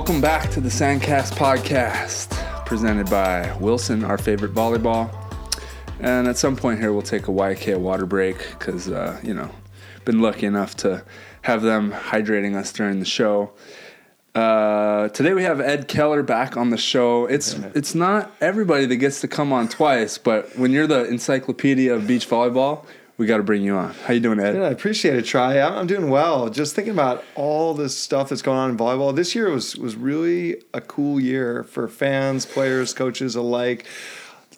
Welcome back to the Sandcast podcast, presented by Wilson, our favorite volleyball. And at some point here, we'll take a Waiakea water break because, uh, you know, been lucky enough to have them hydrating us during the show. Uh, today we have Ed Keller back on the show. It's it's not everybody that gets to come on twice, but when you're the encyclopedia of beach volleyball, we got to bring you on. How you doing, Ed? Yeah, I appreciate it, Tri. I'm, I'm doing well. Just thinking about all this stuff that's going on in volleyball. This year was was really a cool year for fans, players, coaches alike.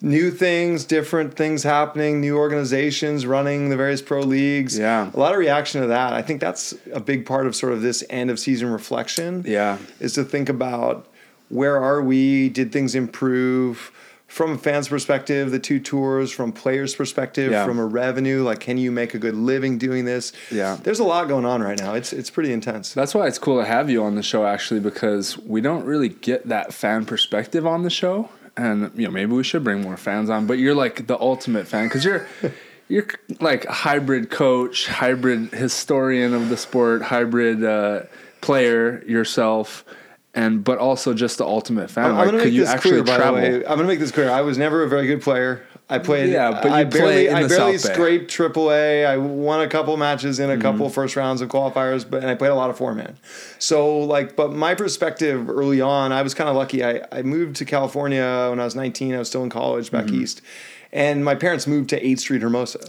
New things, different things happening, new organizations running the various pro leagues. Yeah. A lot of reaction to that. I think that's a big part of sort of this end of season reflection. Yeah. Is to think about where are we? Did things improve? From a fan's perspective, the two tours, from players' perspective, Yeah. from a revenue, like can you make a good living doing this? Yeah. There's a lot going on right now. It's it's pretty intense. That's why it's cool to have you on the show, actually, because we don't really get that fan perspective on the show, and you know maybe we should bring more fans on. But you're like the ultimate fan because you're you're like a hybrid coach, hybrid historian of the sport, hybrid uh, player yourself, and but also just the ultimate fan. I'm, like, could make you this actually clear, travel? way. I'm gonna make this clear. I was never a very good player. I played. Yeah, but you I barely, in I barely South Bay. scraped AAA. I won a couple matches in a Mm-hmm. couple first rounds of qualifiers, but and I played a lot of four man. So like, but my perspective early on, I was kind of lucky. I, I moved to California when I was 19. I was still in college back Mm-hmm. east, and my parents moved to 8th Street, Hermosa.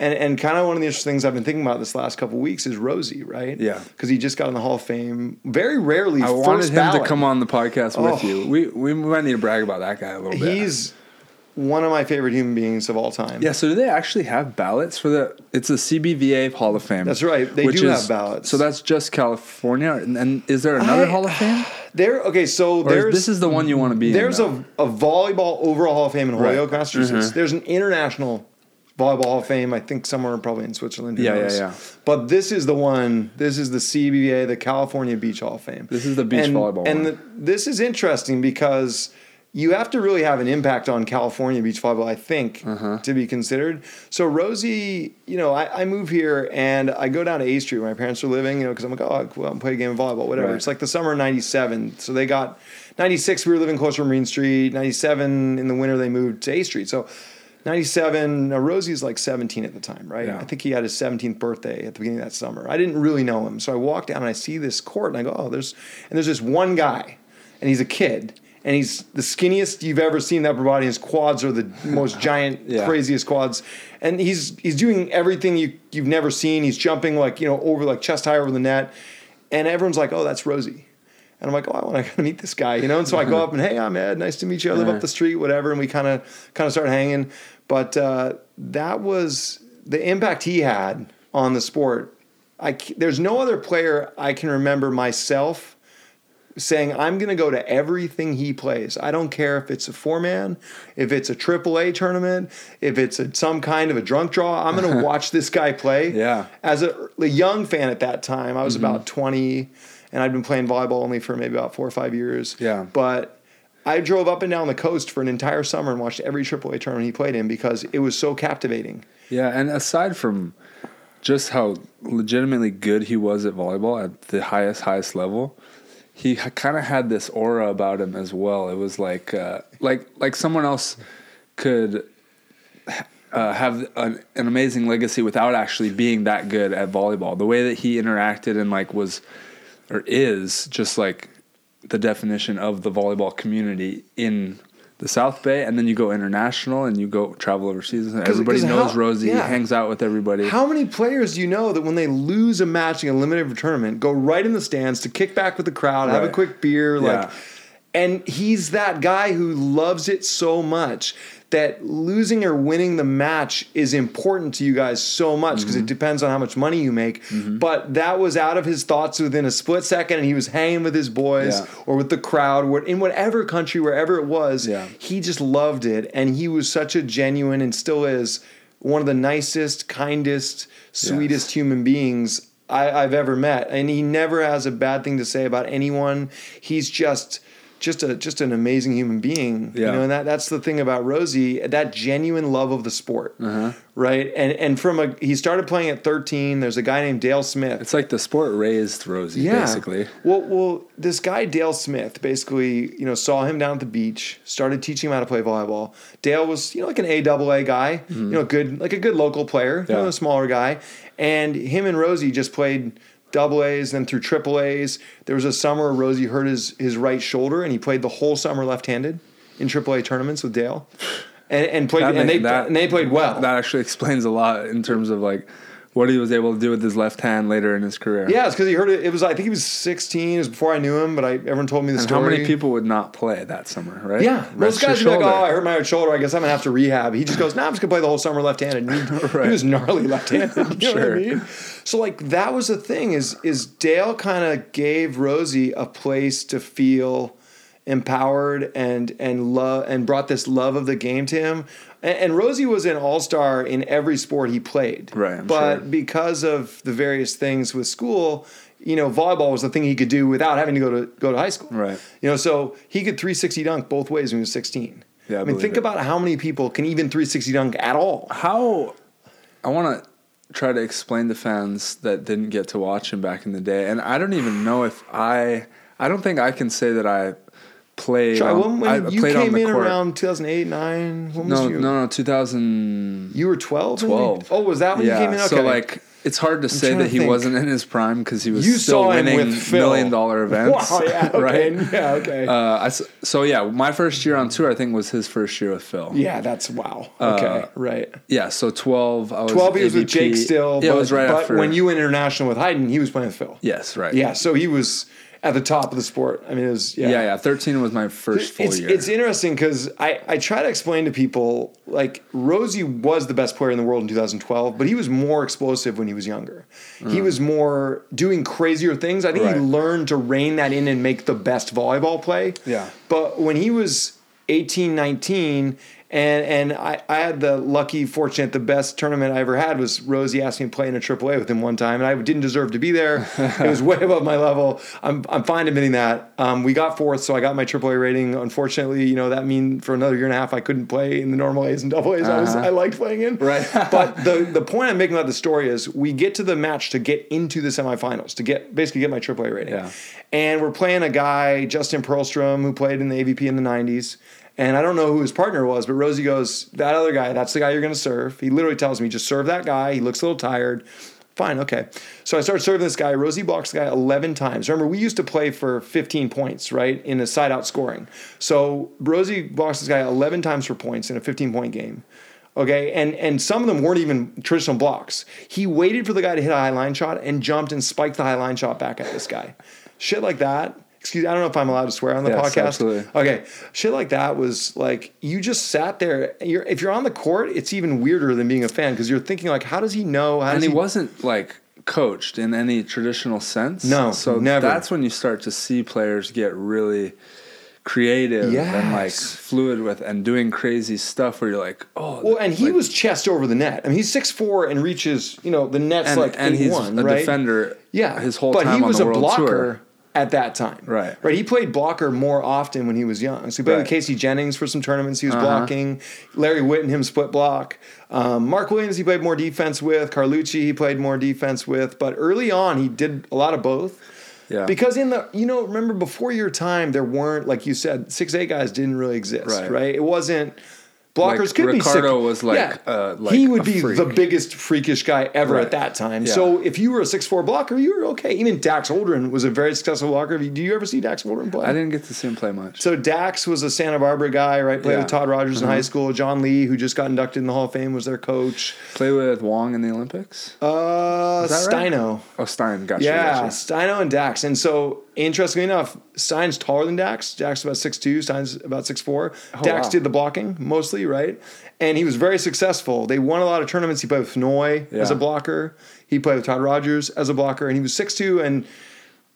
And, and kind of one of the interesting things I've been thinking about this last couple weeks is Rosie, right? Yeah. Because he just got in the Hall of Fame. Very rarely, I wanted him ballot. to come on the podcast with Oh. you. We we might need to brag about that guy a little bit. He's one of my favorite human beings of all time. Yeah, so do they actually have ballots for the? It's the CBVA Hall of Fame. That's right, they which do is- have ballots. So that's just California, and, and is there another I- Hall of Fame? There. Okay, so Or there's this is the one you want to be. there's in, a, a volleyball overall Hall of Fame in Right. Holyoke, Massachusetts. Mhm. There's an international volleyball Hall of Fame. I think somewhere probably in Switzerland. Yeah, yeah, knows? yeah. But this is the one. This is the CBVA, the California Beach Hall of Fame. This is the beach and, volleyball And the, this is interesting because. You have to really have an impact on California beach volleyball, I think, Uh-huh. to be considered. So Rosie, you know, I, I move here and I go down to A Street where my parents are living, you know, because I'm like, oh, well, I'm play a game of volleyball, whatever. Right. It's like the summer of '97, so they got '96. We were living closer to Marine Street. '97 in the winter they moved to A Street. So '97, now Rosie's like 17 at the time, right? Yeah. I think he had his 17th birthday at the beginning of that summer. I didn't really know him, so I walk down and I see this court and I go, oh, there's and there's this one guy, and he's a kid. And he's the skinniest you've ever seen the upper body. His quads are the most giant, Yeah. craziest quads. And he's he's doing everything you you've never seen. He's jumping like you know over like chest high over the net, and everyone's like, "Oh, that's Rosie." And I'm like, "Oh, I want to meet this guy," you know. And so I go up and, "Hey, I'm Ed. Nice to meet you. I live Uh-huh. up the street, whatever." And we kind of kind of start hanging. But uh, that was the impact he had on the sport. I there's no other player I can remember myself saying I'm going to go to everything he plays. I don't care if it's a four man, if it's a AAA tournament, if it's a, some kind of a drunk draw. I'm going to watch this guy play. Yeah. As a, a young fan at that time, I was Mm-hmm. about 20, and I'd been playing volleyball only for maybe about four or five years. Yeah. But I drove up and down the coast for an entire summer and watched every AAA tournament he played in because it was so captivating. Yeah, and aside from just how legitimately good he was at volleyball at the highest highest level, he kind of had this aura about him as well. It was like uh, like like someone else could uh, have an, an amazing legacy without actually being that good at volleyball. The way that he interacted and like was or is just like the definition of the volleyball community in the South Bay, and then you go international and you go travel overseas. And everybody 'cause knows how- Rosie. yeah. He hangs out with everybody. How many players do you know that when they lose a match in a limited tournament, go right in the stands to kick back with the crowd, have a quick beer, like, Yeah. And he's that guy who loves it so much that losing or winning the match is important to you guys so much because Mm-hmm. it depends on how much money you make. But that was out of his thoughts within a split second, and he was hanging with his boys Yeah. or with the crowd, in whatever country, wherever it was. Yeah. He just loved it, and he was such a genuine and still is one of the nicest, kindest, sweetest human beings I, I've ever met. And he never has a bad thing to say about anyone. He's just just a just an amazing human being. You know, and that that's the thing about Rosie, that genuine love of the sport. Uh-huh. Right? And and from a he started playing at 13. There's a guy named Dale Smith. It's like the sport raised Rosie, basically. Well, well, this guy Dale Smith basically, you know, saw him down at the beach, started teaching him how to play volleyball. Dale was, you know, like an A double A guy, you know, good, like a good local player, you know, a smaller guy, and him and Rosie just played double A's, then through triple A's. There was a summer where Rosie hurt his his right shoulder, and he played the whole summer left handed in triple A tournaments with Dale, and and played, That and they that- and they played well. That actually explains a lot in terms of like what he was able to do with his left hand later in his career. yeah, it's because he heard it. It was I think he was 16. It was before I knew him, but I everyone told me the And story. how many people would not play that summer, right? Yeah, most Rest your guys would be like. "Oh, I hurt my shoulder. I guess I'm gonna have to rehab." He just goes, "Nah, I'm just gonna play the whole summer left-handed." And Right. he was gnarly left-handed. You know what Sure. I mean? So like that was the thing is is Dale kind of gave Rosie a place to feel empowered and and love and brought this love of the game to him. And, and Rosie was an all-star in every sport he played. Right, I'm but sure. because of the various things with school. You know, volleyball was the thing he could do without having to go to go to high school. Right. You know, so he could 360 dunk both ways when he was 16. Yeah, I I, mean, think it. about how many people can even 360 dunk at all. How I want to try to explain to fans that didn't get to watch him back in the day, and I don't even know if I. I don't think I can say that I played. On, when, when I you played came in court. around 2008, 9, when was No, you? no, no, two thousand You were 12? 12. Oh, was that when yeah, you came in? Okay. so like it's hard to say that to he think. wasn't in his prime because he was you still winning million dollar events. Wow, yeah, okay. right? Yeah, okay. Uh, I so yeah, my first year on tour, I think was his first year with Phil. yeah, that's wow. Uh, Okay, right. Yeah, so twelve. I was 12 he was with Jake still. Yeah, but, it was right but after. when you went international with Hyden, he was playing with Phil. yes, right. Yeah, so he was at the top of the sport. I mean, it was, yeah, yeah. yeah. Thirteen was my first full it's, year. It's interesting because I, I try to explain to people like Rosie was the best player in the world in 2012, but he was more explosive when he was younger. He mm. was more doing crazier things. I think he learned to rein that in and make the best volleyball play. Yeah. But when he was 18, 19, and and I, I had the lucky, fortunate, the best tournament I ever had was Rosie asked me to play in a AAA with him one time, and I didn't deserve to be there. it was way above my level. I'm I'm fine admitting that. Um, we got fourth, so I got my AAA rating. Unfortunately, you know that mean for another year and a half I couldn't play in the normal A's and double A's. I was Uh-huh. I liked playing in. Right. but the the point I'm making about the story is we get to the match to get into the semifinals to get basically get my AAA rating. Yeah. And we're playing a guy, Justin Perlstrom, who played in the AVP in the 90s. And I don't know who his partner was, but Rosie goes, That other guy, that's the guy you're going to serve. He literally tells me, Just serve that guy. He looks a little tired. Fine, okay. So I start serving this guy. Rosie blocks the guy 11 times. Remember, we used to play for 15 points, right, in a side out scoring. So Rosie blocks this guy 11 times for points in a 15 point game. Okay, and and some of them weren't even traditional blocks. He waited for the guy to hit a high line shot and jumped and spiked the high line shot back at this guy. Shit like that. Excuse, me. I don't know if I'm allowed to swear on the Yes, podcast. absolutely. Okay, shit like that was like you just sat there. You're if you're on the court, it's even weirder than being a fan because you're thinking like, how does he know? How and he he wasn't like coached in any traditional sense. No, so never. that's when you start to see players get really creative and like fluid with and doing crazy stuff where you're like, oh, Well, and he like- was chest over the net. I mean, he's six four and reaches, you know, the net's and, like and he's one, a right? defender. Yeah, his whole but time he was on the a world blocker tour. At that time. Right. right. He played blocker more often when he was young. So he played with Casey Jennings for some tournaments. He was Uh-huh. blocking. Larry Whittenham split block. Um, Mark Williams he played more defense with. Carlucci he played more defense with. But early on he did a lot of both. Yeah. Because in the you know remember before your time there weren't like you said six eight guys didn't really exist right, Right. it wasn't blockers Like, could Ricardo be sick. was like, yeah. uh, like he would be freak. the biggest freakish guy ever Right. at that time Yeah. so if you were a six four blocker you were okay even Dax Holdren was a very successful blocker do you ever see Dax Holdren play I didn't get to see him play much. so Dax was a Santa Barbara guy, right? Played Yeah. with Todd Rogers in Mhm. high school. John Lee, who just got inducted in the Hall of Fame, was their coach. Play with Wong in the Olympics. Uh, that right? Steino. Oh, Stein, gotcha. Yeah, gotcha. Steino and Dax. And so, interestingly enough, Stein's taller than Dax. Dax is about 6'2, Stein's about 6'4. Dax wow. did the blocking mostly, right? And he was very successful. They won a lot of tournaments. He played with Fonoi as a blocker. He played with Todd Rogers as a blocker, and he was 6'2 and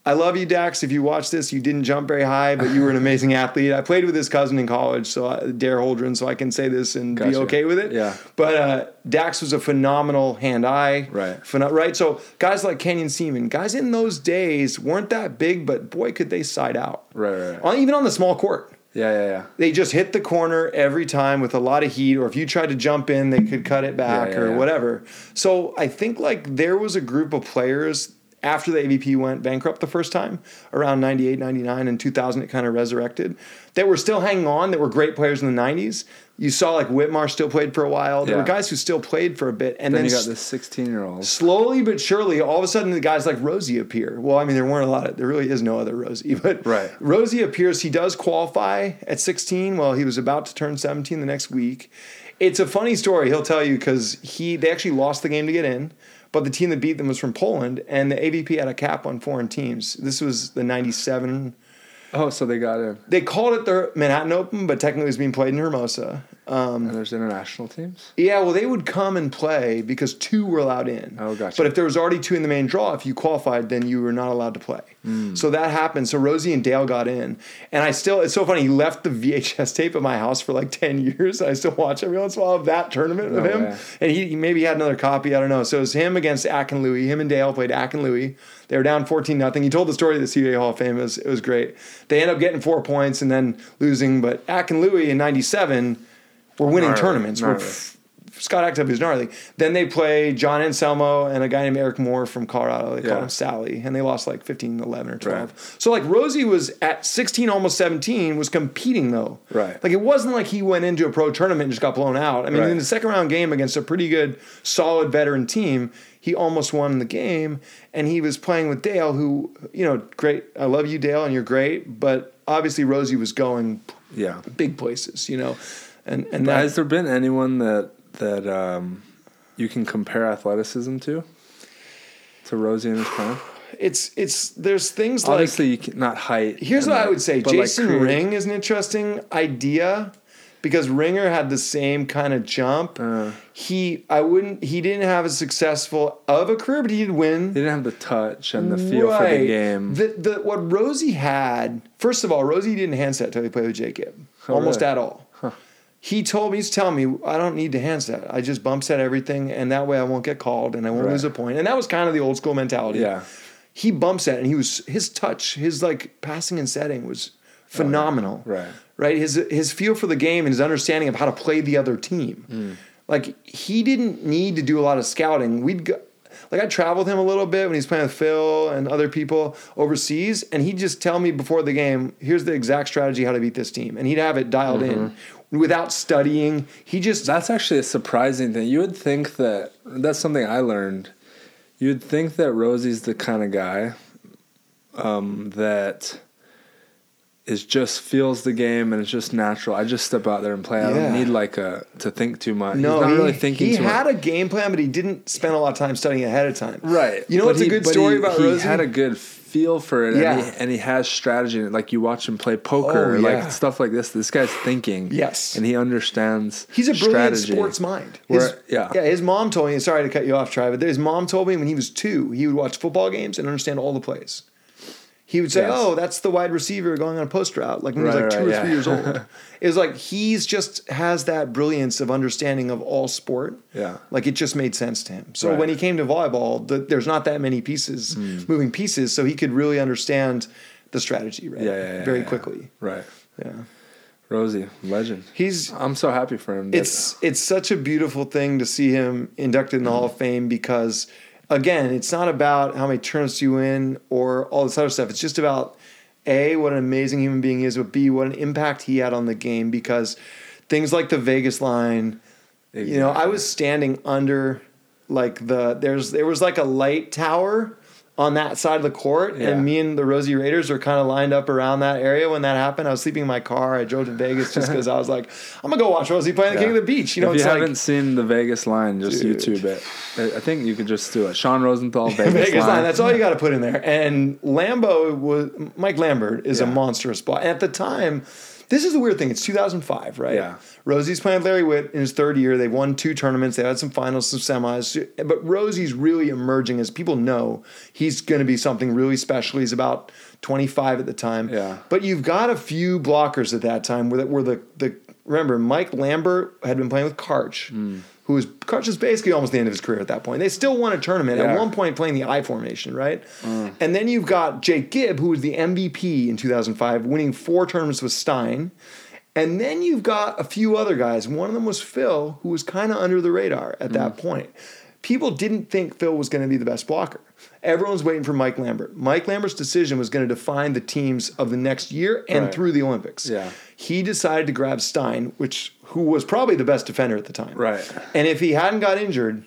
I love you, Dax. If you watch this, you didn't jump very high, but you were an amazing athlete. I played with his cousin in college, so I, Dare Holdren, so I can say this and be okay with it. Yeah. But uh, Dax was a phenomenal hand-eye. Right. Right. So guys like Canyon Ceman, guys in those days weren't that big, but boy, could they side out. Right, right, right. On, even on the small court. Yeah, yeah, yeah. They just hit the corner every time with a lot of heat, or if you tried to jump in, they could cut it back Yeah, yeah, or yeah. whatever. So I think like there was a group of players after the AVP went bankrupt the first time, around 98, 99, and 2000, it kind of resurrected, that were still hanging on, that were great players in the 90s. You saw like Whitmarsh still played for a while. There were guys who still played for a bit. And Then, then, you got this 16 year old. slowly but surely, all of a sudden, the guys like Rosie appear. Well, I mean, there weren't a lot of, there really is no other Rosie, but Right. Rosie appears. He does qualify at 16. Well, he was about to turn 17 the next week. It's a funny story. He'll tell you because he they actually lost the game to get in, but the team that beat them was from Poland, and the AVP had a cap on foreign teams. This was the 97 Oh, so they got him. they called it the Manhattan Open, but technically it was being played in Hermosa. Um, And there's international teams. yeah, well, they would come and play because two were allowed in. Oh, gotcha. But if there was already two in the main draw, if you qualified, then you were not allowed to play. Hmm. So that happened. So Rosie and Dale got in, and I still. It's so funny. He left the VHS tape at my house for like ten years. I still watch every once in a while of that tournament of No him, way. and he, he maybe had another copy. I don't know. So it was him against Ack and Louie. Him and Dale played Ack and Louie. They were down fourteen nothing. He told the story of the CBVA Hall of Fame. It was, it was great. They end up getting four points and then losing. But Ack and Louie in '97 were winning Gnarly, tournaments. Were gnarly. f- Scott Active is gnarly. Then they play John Anselmo and a guy named Eric Moore from Colorado. They called Yeah. him Sally, and they lost like 15, 11, or 12. Right. So like Rosie was at 16, almost 17, was competing though. Right. Like it wasn't like he went into a pro tournament and just got blown out. I mean, Right. in the second round game against a pretty good, solid veteran team, he almost won the game, and he was playing with Dale, who you know, great. I love you, Dale, and you're great, but obviously Rosie was going Yeah. big places, you know, and and that, Has there been anyone that that um, you can compare athleticism to? To Rosie in his prime? it's it's there's things like Obviously, not height. Here's and what I would say. like Jason create- Ring is an interesting idea because Ringer had the same kind of jump. Uh. he I wouldn't he didn't have a successful of a career, but he did win. He didn't have the touch and the feel for the game. The, the, what Rosie had, first of all, Rosie didn't handset till he played with Jake Gibb. Oh, almost really? at all. He told me, he's telling me, I don't need to handset. I just bump set everything, and that way I won't get called and I won't Right. lose a point. And that was kind of the old school mentality yeah. he bumps at it and he was his touch his like passing and setting was oh, phenomenal Right. right his his feel for the game and his understanding of how to play the other team hmm. like he didn't need to do a lot of scouting we'd go like I traveled him a little bit when he's playing with Phil and other people overseas, and he'd just tell me before the game, "Here's the exact strategy how to beat this team," and he'd have it dialed mm-hmm. in without studying. He just That's actually a surprising thing. You would think that that's something I learned. You'd think that Rosie's the kind of guy um, that is just feels the game and it's just natural. I just step out there and play. I don't need like a to think too much. no, He's not he, really thinking he too had much. a game plan, but he didn't spend a lot of time studying ahead of time. Right. You know But what's a good but story he, about Rosie? he had a good feel for it, Yeah. and, he, and he has strategy. Like you watch him play poker, Oh, like stuff like this. This guy's thinking. Yes. and he understands. He's a brilliant strategy. sports mind. Where- yeah. yeah. His mom told me. Sorry to cut you off, Travis. His mom told me when he was two, he would watch football games and understand all the plays. He would say, Yes. "Oh, that's the wide receiver going on a post route," like when he was Right, like two right, or yeah. three years old. It was like he's just has that brilliance of understanding of all sport. Yeah. like it just made sense to him. So Right. when he came to volleyball, the, there's not that many pieces, hmm. moving pieces, so he could really understand the strategy right, Yeah, yeah, yeah, very yeah. quickly. Right, Yeah, Rosie, legend. he's I'm so happy for him. it's it's such a beautiful thing to see him inducted in the hmm. Hall of Fame because again, it's not about how many tournaments you win or all this other stuff. It's just about a what an amazing human being he is, but b what an impact he had on the game because things like the Vegas line. You know, I was standing under like the there's there was like a light tower on that side of the court, Yeah. and me and the Rosie Raiders were kind of lined up around that area when that happened. I was sleeping in my car. I drove to Vegas just because I was like, I'm gonna go watch Rosie play on the Yeah. King of the Beach. You know, if you like haven't seen the Vegas line, just Dude. YouTube it. I think you could just do it. Sean Rosenthal, Vegas, Vegas line. line. That's all you got to put in there. And Lambo was Mike Lambert is a Yeah. monstrous spot. At the time, this is the weird thing. It's 2005, right? Yeah. Rosie's playing with Larry Witt in his third year. They've won two tournaments. They had some finals, some semis. But Rosie's really emerging as people know he's going to be something really special. He's about 25 at the time. Yeah. But you've got a few blockers at that time where, were the, the remember Mike Lambert had been playing with Karch, Hmm. who was Karch is basically almost the end of his career at that point. They still won a tournament at one point playing the I formation, right? Hmm. And then you've got Jake Gibb, who was the MVP in 2005, winning four tournaments with Stein. And then you've got a few other guys. One of them was Phil, who was kind of under the radar at that mm-hmm. point. People didn't think Phil was going to be the best blocker. Everyone's waiting for Mike Lambert. Mike Lambert's decision was going to define the teams of the next year and Right. through the Olympics. Yeah. He decided to grab Stein, which who was probably the best defender at the time. Right. And if he hadn't got injured,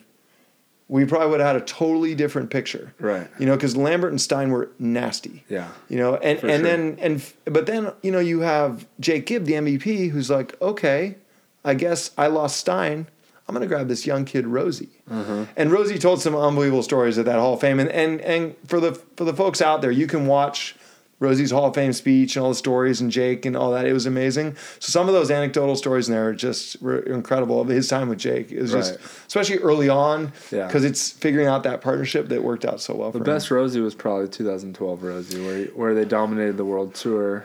we probably would have had a totally different picture. Right. You know, because Lambert and Stein were nasty. Yeah. You know, and, and sure. then and but then you know you have Jake Gibb, the MVP, who's like, okay, I guess I lost Stein. I'm gonna grab this young kid Rosie. Mm-hmm. And Rosie told some unbelievable stories at that Hall of Fame. And and and for the for the folks out there, you can watch Rosie's Hall of Fame speech and all the stories and Jake and all that. It was amazing. So some of those anecdotal stories in there are just were incredible. Of his time with Jake, it was just Right. especially early on, Yeah. because it's figuring out that partnership that worked out so well. The best him. Rosie was probably 2012 Rosie, where where they dominated the world tour,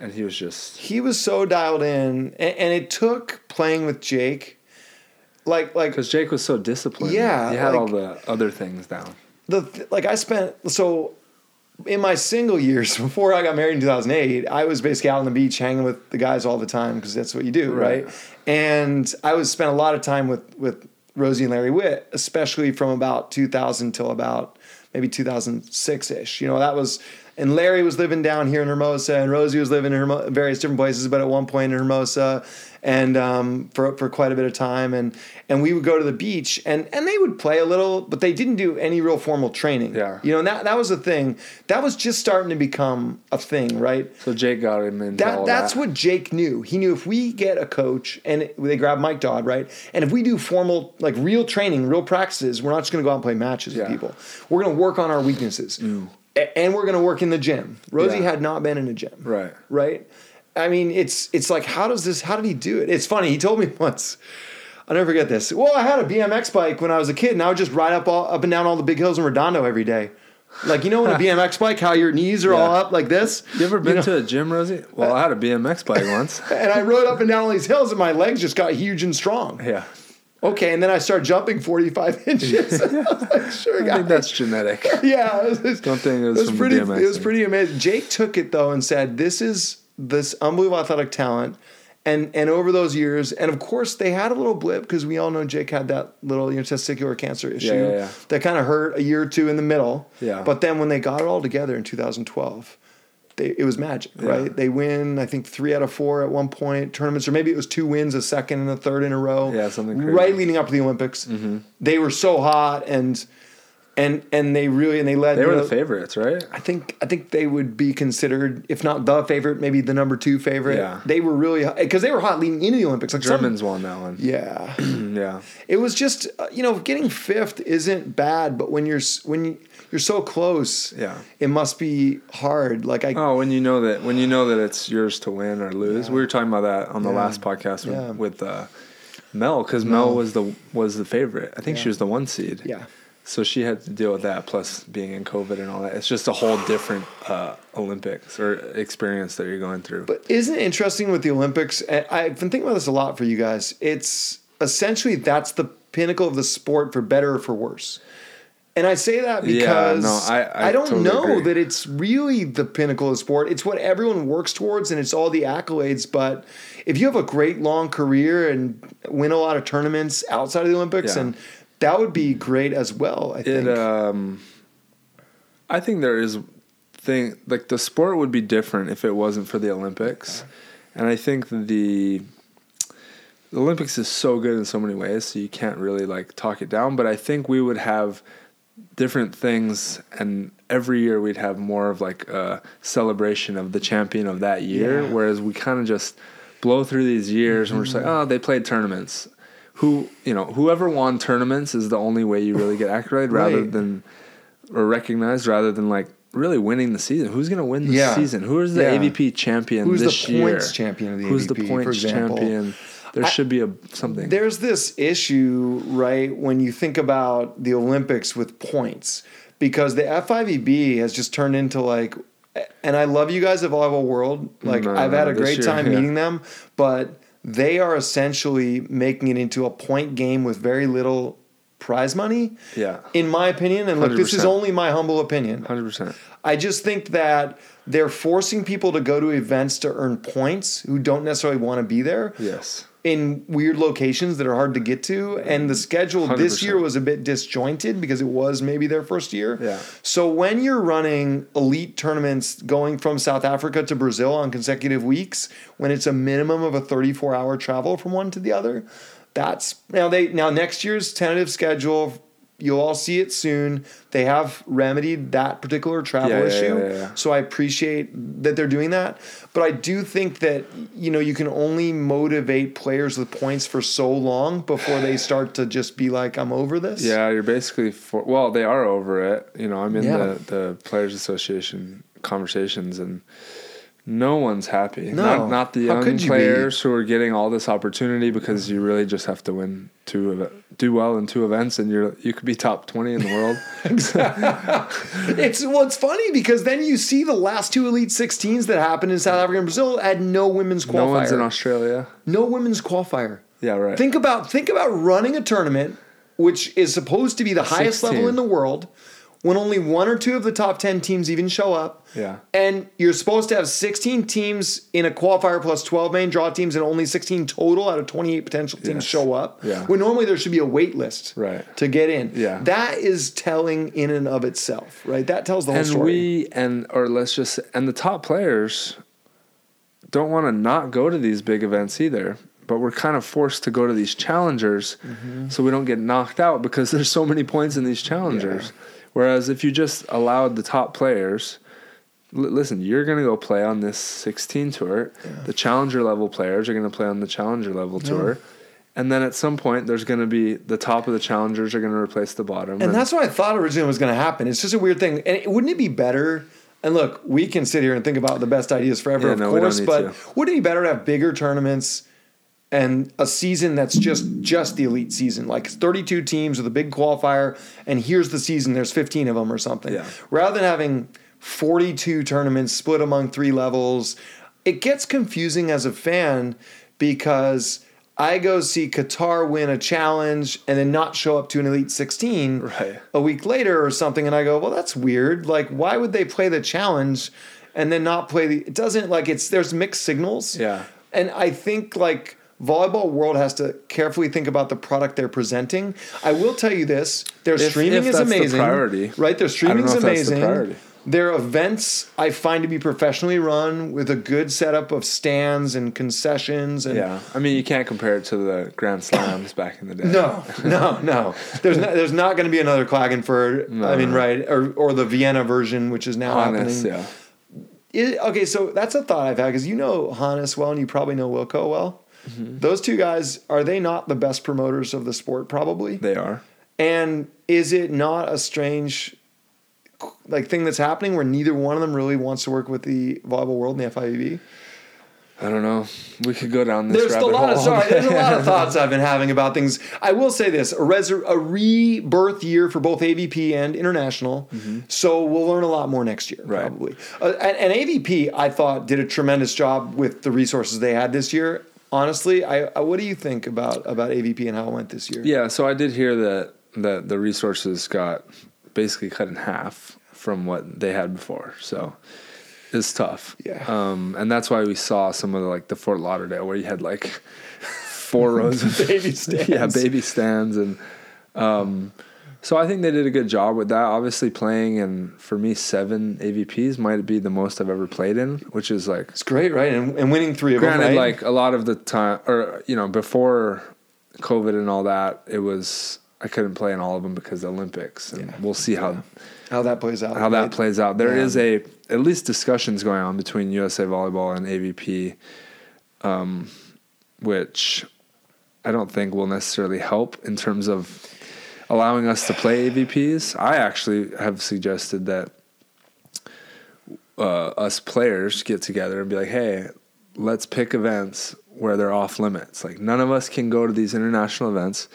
and he was just he was so dialed in, and, and it took playing with Jake, like like because Jake was so disciplined. Yeah, he had like- all the other things down. the like I spent so in my single years before I got married in 2008, I was basically out on the beach hanging with the guys all the time because that's what you do, right. Right. And I was spent a lot of time with with Rosie and Larry Witt, especially from about 2000 till about maybe 2006 ish. You know, that was. And Larry was living down here in Hermosa, and Rosie was living in Hermo- various different places, but at one point in Hermosa, and um, for for quite a bit of time, and and we would go to the beach, and and they would play a little, but they didn't do any real formal training. Yeah. you know, and that that was a thing. That was just starting to become a thing, right? So Jake got him into That that's that. what Jake knew. He knew if we get a coach and it- they grab Mike Dodd, right? And if we do formal, like real training, real practices, we're not just going to go out and play matches Yeah. with people. We're going to work on our weaknesses, A- and we're going to work in the gym. Rosie Yeah. had not been in a gym, Right. Right. I mean, it's it's like how does this? How did he do it? It's funny. He told me once. I'll never forget this. Well, I had a BMX bike when I was a kid, and I would just ride up all, up and down all the big hills in Redondo every day. Like you know, in a BMX bike, how your knees are all up like this. You ever been know? to a gym, Rosie? Well, I had a BMX bike once. and I rode up and down all these hills, and my legs just got huge and strong. Yeah, Okay, and then I started jumping 45 inches. I was like, sure, I guys. think that's genetic. yeah, it was, Don't think it was from pretty. BMX. It was pretty amazing. Jake took it though and said, "This is this unbelievable athletic talent." And and over those years, and of course they had a little blip because we all know Jake had that little you know testicular cancer issue yeah, yeah. that kind of hurt a year or two in the middle. Yeah. But then when they got it all together in 2012, they, it was magic, Yeah. right? They win, I think three out of four at one point tournaments, or maybe it was two wins, a second and a third in a row. Yeah, something crazy. right leading up to the Olympics. Mm-hmm. They were so hot and and and they really and they led. They were know, the favorites, right? I think I think they would be considered, if not the favorite, maybe the number two favorite. Yeah. They were really because they were hot leading into the Olympics. Like some- Germans won that one. yeah, Yeah, it was just uh, you know getting fifth isn't bad, but when you're when you, you're so close, Yeah. it must be hard. Like I, Oh, when you know that when you know that it's yours to win or lose. We were talking about that on the Yeah. last podcast with, Yeah. with uh, Mel because Mel was the was the favorite. I think she was the one seed. yeah, So she had to deal with that, plus being in COVID and all that. It's just a whole different uh, Olympics or experience that you're going through. But isn't it interesting with the Olympics? I've been thinking about this a lot for you guys. It's essentially that's the pinnacle of the sport for better or for worse. And I say that Yeah, because no, I- I don't totally know agree. that it's really the pinnacle of sport. It's what everyone works towards and it's all the accolades. But if you have a great long career and win a lot of tournaments outside of the Olympics, Yeah. and that would be great as well, I think. It, um, I think there is thing like the sport would be different if it wasn't for the Olympics, and I think the the Olympics is so good in so many ways, so you can't really like talk it down. But I think we would have different things, and every year we'd have more of like a celebration of the champion of that year, Yeah. whereas we kind of just blow through these years and we're just like, oh, they played tournaments. Who you know, whoever won tournaments is the only way you really get accolade, rather Right. than or recognized, rather than like really winning the season. Who's gonna win the Yeah. season? Who is the Yeah. AVP champion Who's the this year? points champion of the Who's AVP, the for points example? champion? There should be a something. There's this issue, right, when you think about the Olympics with points, because the FIVB has just turned into like, and I love you guys at Volleyball World. Like, No, I've had a great year, time yeah. meeting them, but they are essentially making it into a point game with very little prize money, yeah, in my opinion. And look, this is only my humble opinion. hundred percent. I just think that they're forcing people to go to events to earn points who don't necessarily want to be there Yes. In weird locations that are hard to get to. And the schedule this 100%. year was a bit disjointed because it was maybe their first year. Yeah. So when you're running elite tournaments going from South Africa to Brazil on consecutive weeks, when it's a minimum of a 34 hour travel from one to the other, that's now they now next year's tentative schedule. You'll all see it soon. They have remedied that particular travel Yeah, issue. yeah, yeah. So I appreciate that they're doing that. But I do think that you know you can only motivate players with points for so long before they start to just be like, I'm over this. Yeah, you're basically for. Well, they are over it. You know, I'm in the the players association conversations, and no one's happy. No. not, not the How young you be? players who are getting all this opportunity because you really just have to win two, do well in two events, and you're you could be top twenty in the world. It's well, it's funny because then you see the last two Elite 16s that happened in South Africa and Brazil had no women's qualifier. no one's in Australia. no women's qualifier. Yeah, right. Think about think about running a tournament which is supposed to be the highest 16. level in the world when only one or two of the top 10 teams even show up. Yeah. And you're supposed to have 16 teams in a qualifier plus 12 main draw teams and only 16 total out of 28 potential teams Yes. show up. Yeah. When normally there should be a wait list Right. to get in. Yeah. That is telling in and of itself, right? That tells the whole and story. we and or let's just and the top players don't want to not go to these big events either but we're kind of forced to go to these challengers Mm-hmm. so we don't get knocked out because there's so many points in these challengers whereas if you just allowed the top players li- listen you're going to go play on this 16 tour the challenger level players are going to play on the challenger level tour and then at some point there's going to be the top of the challengers are going to replace the bottom And that's what I thought originally was going to happen. It's just a weird thing. And it, wouldn't it be better? And look, we can sit here and think about the best ideas forever, Yeah, of no, course. But to. wouldn't it be better to have bigger tournaments and a season that's just just the elite season, like 32 teams with a big qualifier, and here's the season. There's 15 of them or something, Yeah. rather than having 42 tournaments split among three levels. It gets confusing as a fan because. I go see Qatar win a challenge and then not show up to an Elite 16 Right. a week later or something and I go, well, that's weird. Like, why would they play the challenge and then not play the? It doesn't like it's there's mixed signals. Yeah. and I think like volleyball world has to carefully think about the product they're presenting. I will tell you this: their If- streaming if is the amazing. priority. right? Their streaming is the amazing. priority. Their events I find to be professionally run with a good setup of stands and concessions and Yeah, I mean you can't compare it to the Grand Slams back in the day. no, no, no. There's not, there's not going to be another Klagenfurt. I mean, no. right, or or the Vienna version, which is now Hannes, happening. yeah, It- okay, so that's a thought I've had because you know Hannes well, and you probably know Wilco well. Mm-hmm. Those two guys are they not the best promoters of the sport? Probably. they are. And is it not a strange like thing that's happening where neither one of them really wants to work with the volleyball world and the FIVB? I don't know. We could go down this There's a rabbit lot of hole. sorry. There's a lot of thoughts I've been having about things. I will say this: a, a rebirth year for both AVP and international. So we'll learn a lot more next year, Mm-hmm. Right. probably. Uh, and, and AVP, I thought, did a tremendous job with the resources they had this year. Honestly, I, I what do you think about about AVP and how it went this year? yeah, so I did hear that that the resources got basically cut in half from what they had before. So it's tough. Yeah. Um, and that's why we saw some of the, like the Fort Lauderdale where you had like four rows of Baby stands. yeah, baby stands and um so I think they did a good job with that. Obviously playing in for me seven AVPs might be the most I've ever played in, which is like It's great, right? And, and winning three of granted them, right? like a lot of the time or you know before covid and all that it was i couldn't play in all of them because the olympics and Yeah. we'll see how how that plays out. how that plays out There Yeah. is a at least discussions going on between usa volleyball and avp um, which i don't think will necessarily help in terms of allowing us to play avps i actually have suggested that uh, us players get together and be like, hey, let's pick events where they're off limits. Like none of us can go to these international events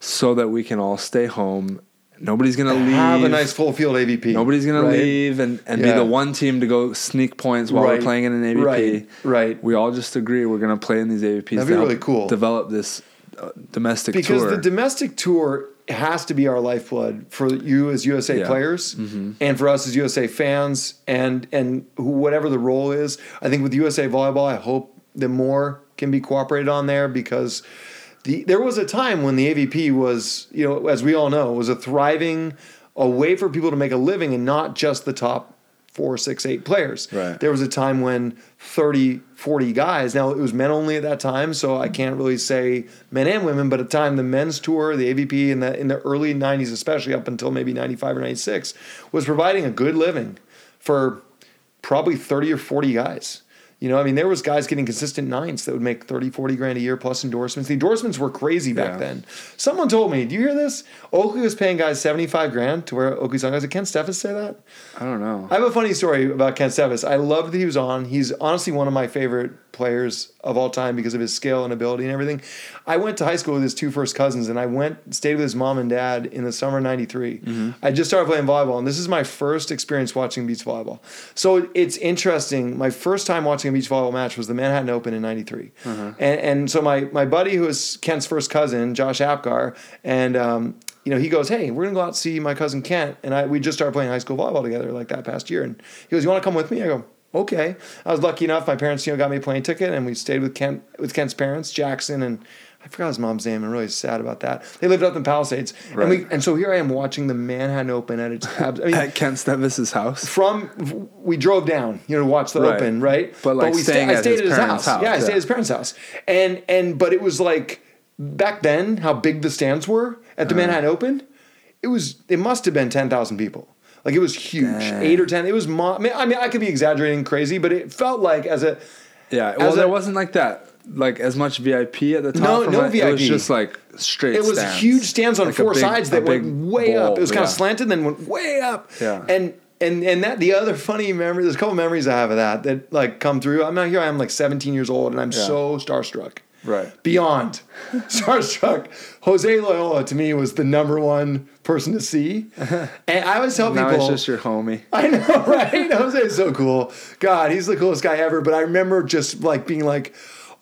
so that we can all stay home. Nobody's gonna leave. Have a nice full field AVP. Nobody's gonna right? leave and, and Yeah. be the one team to go sneak points while Right. we're playing in an AVP. Right, right. We all just agree we're gonna play in these AVPs. That'd be really cool. Develop this uh, domestic because tour. the domestic tour has to be our lifeblood for you as USA Yeah. Mm-hmm. players and for us as USA fans and and who- whatever the role is. I think with USA volleyball, I hope that more can be cooperated on there because the there was a time when the AVP was, you know, as we all know, was a thriving a way for people to make a living and not just the top four, six, eight players. Right. There was a time when 30, 40 guys, now it was men only at that time, so I can't really say men and women, but at the time the men's tour, the AVP in the in the early 90s, especially up until maybe 95 or 96, was providing a good living for probably 30 or 40 guys. You know, I mean, there was guys getting consistent nines that would make 30, 40 grand a year plus endorsements. The endorsements were crazy back Yeah. then. Someone told me, do you hear this? Oakley was paying guys 75 grand to wear Oakley sunglasses. Did Kent Steffes say that? I don't know. I have a funny story about Kent Steffes. I loved that he was on. He's honestly one of my favorite players of all time because of his skill and ability and everything. I went to high school with his two first cousins, and I went stayed with his mom and dad in the summer of '93. Mm-hmm. I just started playing volleyball, and this is my first experience watching beach volleyball. So it's interesting. My first time watching a beach volleyball match was the Manhattan Open in '93, and and so my my buddy who is Kent's first cousin, Josh Apgar, and um, you know, he goes, "Hey, we're gonna go out and see my cousin Kent," and I we just started playing high school volleyball together like that past year. And he goes, "You want to come with me?" I go, "Okay." I was lucky enough; my parents, you know, got me a plane ticket, and we stayed with Kent with Kent's parents, Jackson, and I forgot his mom's name. I'm really sad about that. They lived up in Palisades, and we Right. and so here I am watching the Manhattan Open at its. abs- I mean, At Kent Steffes' house. from we drove down, you know, to watch the Right. Open, right? But, like, we staying I at stayed his at his parents' house. house, Yeah, I stayed at his parents' house, and and but it was like back then how big the stands were at the Uh-huh. Manhattan Open. It was it must have been ten thousand people. Like it was huge, Dang. eight or ten. It was. Mo- I mean, I mean, I could be exaggerating crazy, but it felt like as a Yeah. Well, As there a- wasn't like that, like as much VIP at the top. No, no it. It was VIP. just like straight. it was stands. huge stands on Like four big- sides that went way up. It was kind yeah. of slanted, then went way up. Yeah. And and and that the other funny memory. There's a couple memories I have of that that like come through. I'm not here. I'm like 17 years old, and I'm Yeah. so starstruck. Right. Beyond starstruck. Jose Loyola to me was the number one person to see, and I always tell Now people. it's just your homie. I know, right? Jose is so cool. God, he's the coolest guy ever. But I remember just like being like,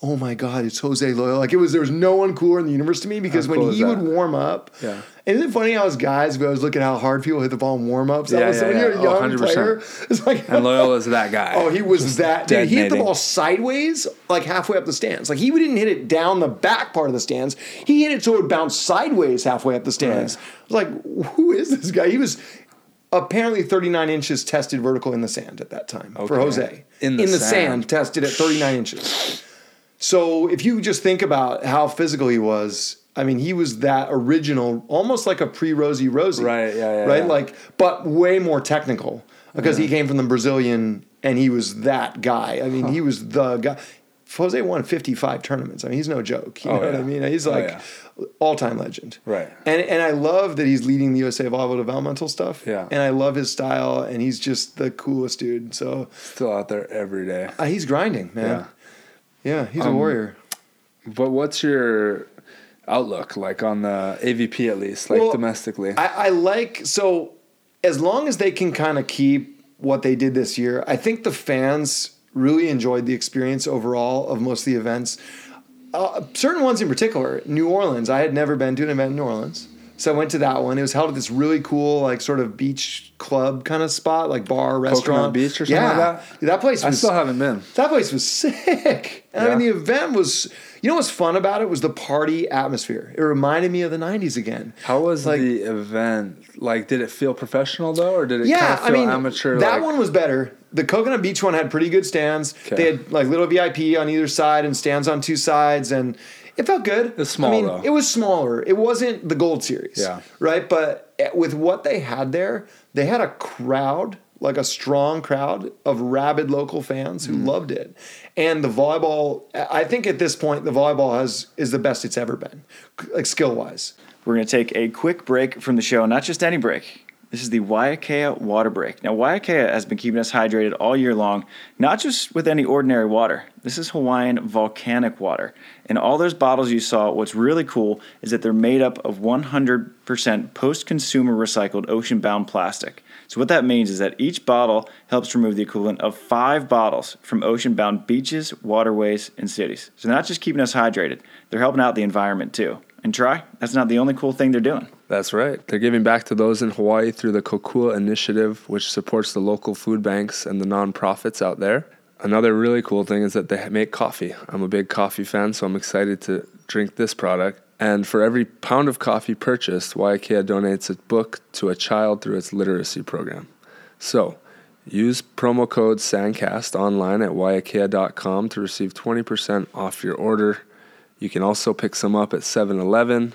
oh my God, it's Jose Loyola. Like it was, there was no one cooler in the universe to me because when cool is he would warm up, Yeah. And isn't it funny how as guys, we always look at how hard people hit the ball in warm ups? Yeah, was yeah, when you're a oh, young Oh, 100%. player. It's like, And Loyola's that guy. Oh, he was that dude. He hit the ball sideways, like halfway up the stands. Like he didn't hit it down the back part of the stands. He hit it so it would bounce sideways halfway up the stands. I was like, who is this guy? He was apparently 39 inches tested vertical in the sand at that time for Okay. Jose. In the sand. sand. tested at 39 inches. So if you just think about how physical he was, I mean, he was that original, almost like a pre-Rosie Rosie. Right, yeah, yeah, Right, yeah. like, but way more technical because he came from the Brazilian and he was that guy. I mean, he was the guy. Jose won 55 tournaments. I mean, he's no joke. You Oh, know what. I mean? He's Oh, like yeah. all-time legend. Right. And and I love that he's leading the USA volleyball developmental stuff. Yeah. And I love his style, and he's just the coolest dude. So Still out there every day. uh, he's grinding, man. Yeah. Yeah, he's a Um, warrior. But what's your outlook like on the AVP at least, like Well, domestically? I, I like so as long as they can kind of keep what they did this year, I think the fans really enjoyed the experience overall of most of the events. Uh, certain ones in particular, New Orleans. I had never been to an event in New Orleans. So I went to that one. It was held at this really cool, like sort of beach club kind of spot, like bar, restaurant. Coconut Beach or something yeah. like that? That place I was still haven't been. that place was sick. And I mean, the event was, you know what's fun about it was the party atmosphere. It reminded me of the 90s again. How was Like- the event? Like, did it feel professional though, or did it Yeah, kind of I feel mean, amateur? that like, one was better. The Coconut Beach one had pretty good stands. Okay. They had like little VIP on either side and stands on two sides, and it felt good. It's small, I mean, though. it was smaller. It wasn't the Gold Series. Yeah. Right, but eh, with what they had there, they had a crowd. Like a strong crowd of rabid local fans who Mm-hmm. loved it, and the volleyball. I think at this point, the volleyball has is the best it's ever been, like skill wise. We're going to take a quick break from the show, not just any break. This is the Waiakea water break. Now, Waiakea has been keeping us hydrated all year long, not just with any ordinary water. This is Hawaiian volcanic water. And all those bottles you saw, what's really cool is that they're made up of 100% post consumer recycled ocean bound plastic. So, what that means is that each bottle helps remove the equivalent of five bottles from ocean bound beaches, waterways, and cities. So, not just keeping us hydrated, they're helping out the environment too. And Tri, that's not the only cool thing they're doing. That's right. They're giving back to those in Hawaii through the Kokua Initiative, which supports the local food banks and the nonprofits out there. Another really cool thing is that they make coffee. I'm a big coffee fan, so I'm excited to drink this product. And for every pound of coffee purchased, Waiakea donates a book to a child through its literacy program. So, use promo code SANDCAST online at waiakea.com to receive 20% off your order. You can also pick some up at 7 Eleven.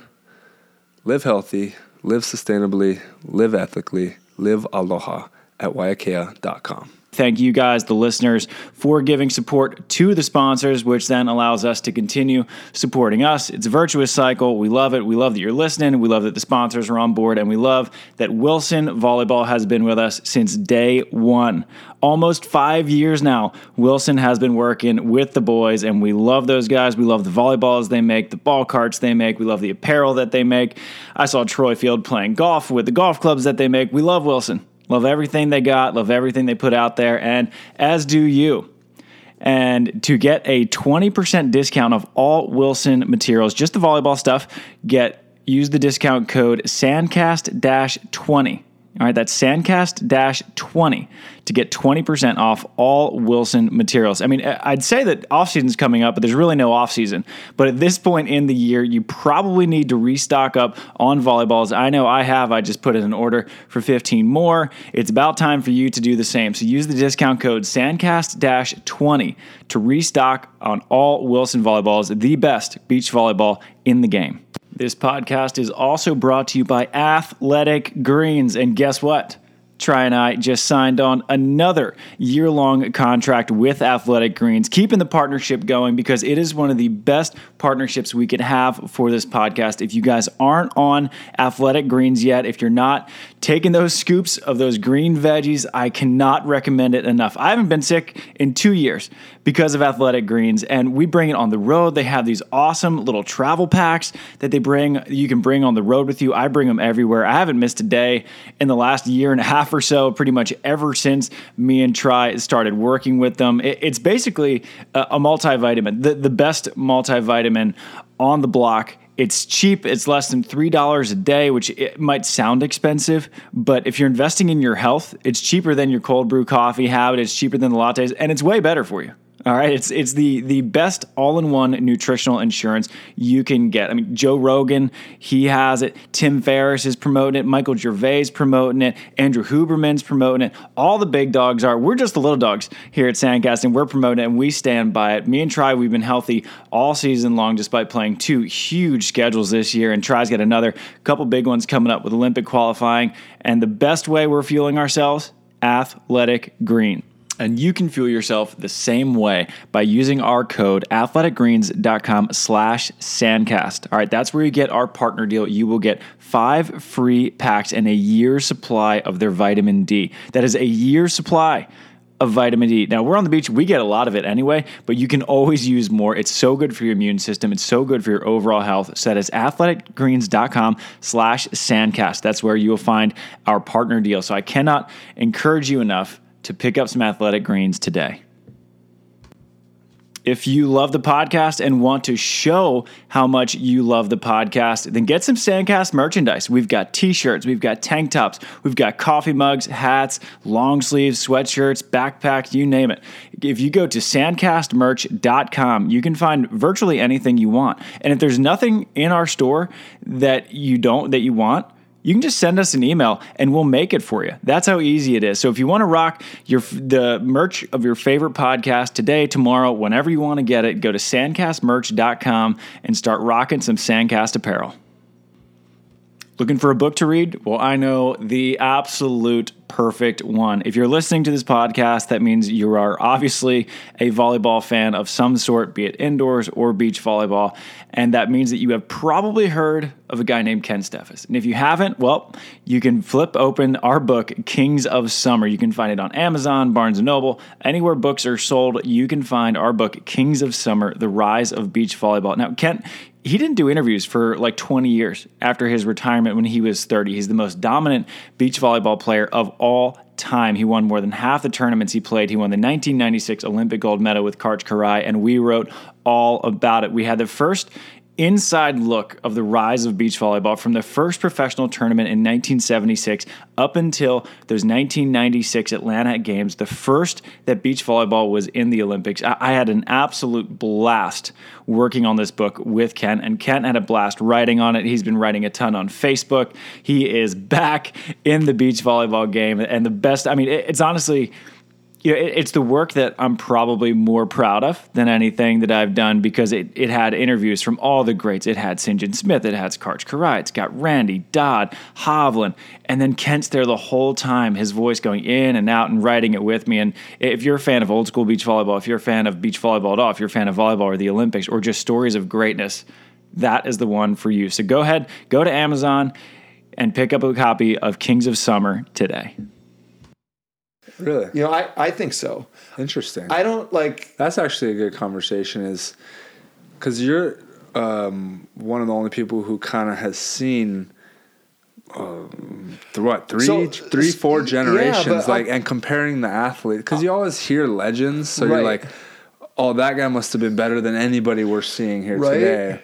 Live healthy, live sustainably, live ethically, live aloha at waiakea.com. Thank you guys, the listeners, for giving support to the sponsors, which then allows us to continue supporting us. It's a virtuous cycle. We love it. We love that you're listening. We love that the sponsors are on board. And we love that Wilson Volleyball has been with us since day one. Almost five years now, Wilson has been working with the boys, and we love those guys. We love the volleyballs they make, the ball carts they make. We love the apparel that they make. I saw Troy Field playing golf with the golf clubs that they make. We love Wilson. Love everything they got, love everything they put out there, and as do you. And to get a 20% discount of all Wilson materials, just the volleyball stuff, get use the discount code SANDCAST-20. All right, that's Sandcast 20 to get 20% off all Wilson materials. I mean, I'd say that off season's coming up, but there's really no off season. But at this point in the year, you probably need to restock up on volleyballs. I know I have. I just put in an order for 15 more. It's about time for you to do the same. So use the discount code Sandcast 20 to restock on all Wilson volleyballs, the best beach volleyball in the game. This podcast is also brought to you by Athletic Greens. And guess what? Tri and I just signed on another year long contract with Athletic Greens, keeping the partnership going because it is one of the best partnerships we could have for this podcast. If you guys aren't on Athletic Greens yet, if you're not taking those scoops of those green veggies, I cannot recommend it enough. I haven't been sick in two years because of Athletic Greens, and we bring it on the road. They have these awesome little travel packs that they bring, you can bring on the road with you. I bring them everywhere. I haven't missed a day in the last year and a half or so, pretty much ever since me and Tri started working with them. It's basically a multivitamin, the, the best multivitamin on the block. It's cheap. It's less than $3 a day, which it might sound expensive, but if you're investing in your health, it's cheaper than your cold brew coffee habit. It's cheaper than the lattes, and it's way better for you. All right, it's it's the the best all-in-one nutritional insurance you can get. I mean, Joe Rogan, he has it. Tim Ferriss is promoting it. Michael Gervais promoting it. Andrew Huberman's promoting it. All the big dogs are. We're just the little dogs here at Sandcast, and we're promoting it, and we stand by it. Me and Tri, we've been healthy all season long, despite playing two huge schedules this year. And Tri's got another couple big ones coming up with Olympic qualifying. And the best way we're fueling ourselves, athletic green. And you can fuel yourself the same way by using our code athleticgreens.com slash sandcast. All right, that's where you get our partner deal. You will get five free packs and a year's supply of their vitamin D. That is a year's supply of vitamin D. Now, we're on the beach, we get a lot of it anyway, but you can always use more. It's so good for your immune system. It's so good for your overall health. So that is athleticgreens.com slash sandcast. That's where you will find our partner deal. So I cannot encourage you enough to pick up some athletic greens today. If you love the podcast and want to show how much you love the podcast, then get some Sandcast merchandise. We've got t shirts, we've got tank tops, we've got coffee mugs, hats, long sleeves, sweatshirts, backpacks, you name it. If you go to sandcastmerch.com, you can find virtually anything you want. And if there's nothing in our store that you don't, that you want, you can just send us an email and we'll make it for you. That's how easy it is. So if you want to rock your the merch of your favorite podcast today, tomorrow, whenever you want to get it, go to sandcastmerch.com and start rocking some Sandcast apparel. Looking for a book to read? Well, I know the absolute perfect one. If you're listening to this podcast, that means you are obviously a volleyball fan of some sort, be it indoors or beach volleyball. And that means that you have probably heard of a guy named Kent Steffes. And if you haven't, well, you can flip open our book, Kings of Summer. You can find it on Amazon, Barnes & Noble, anywhere books are sold, you can find our book, Kings of Summer, The Rise of Beach Volleyball. Now, Ken, he didn't do interviews for like 20 years after his retirement when he was 30. He's the most dominant beach volleyball player of all time. He won more than half the tournaments he played. He won the 1996 Olympic gold medal with Karch Kiraly, and we wrote all about it. We had the first inside look of the rise of beach volleyball from the first professional tournament in 1976 up until those 1996 Atlanta Games, the first that beach volleyball was in the Olympics. I, had an absolute blast working on this book with Ken, and Ken had a blast writing on it. He's been writing a ton on Facebook. He is back in the beach volleyball game, and the best, I mean, it's honestly you know, it, it's the work that I'm probably more proud of than anything that I've done because it, it had interviews from all the greats. It had Sinjin Smith, it had Karch Kiraly, it's got Randy, Dodd, Hovland, and then Kent's there the whole time, his voice going in and out and writing it with me. And if you're a fan of old school beach volleyball, if you're a fan of beach volleyball at all, if you're a fan of volleyball or the Olympics or just stories of greatness, that is the one for you. So go ahead, go to Amazon and pick up a copy of Kings of Summer today. Really? You know, I, I think so. Interesting. I don't like. That's actually a good conversation, is because you're um, one of the only people who kind of has seen. Um, th- what three, So, three, four generations, but like, I'm- and comparing the athlete because you always hear legends, so Right. you're like, oh, that guy must have been better than anybody we're seeing here Right. today.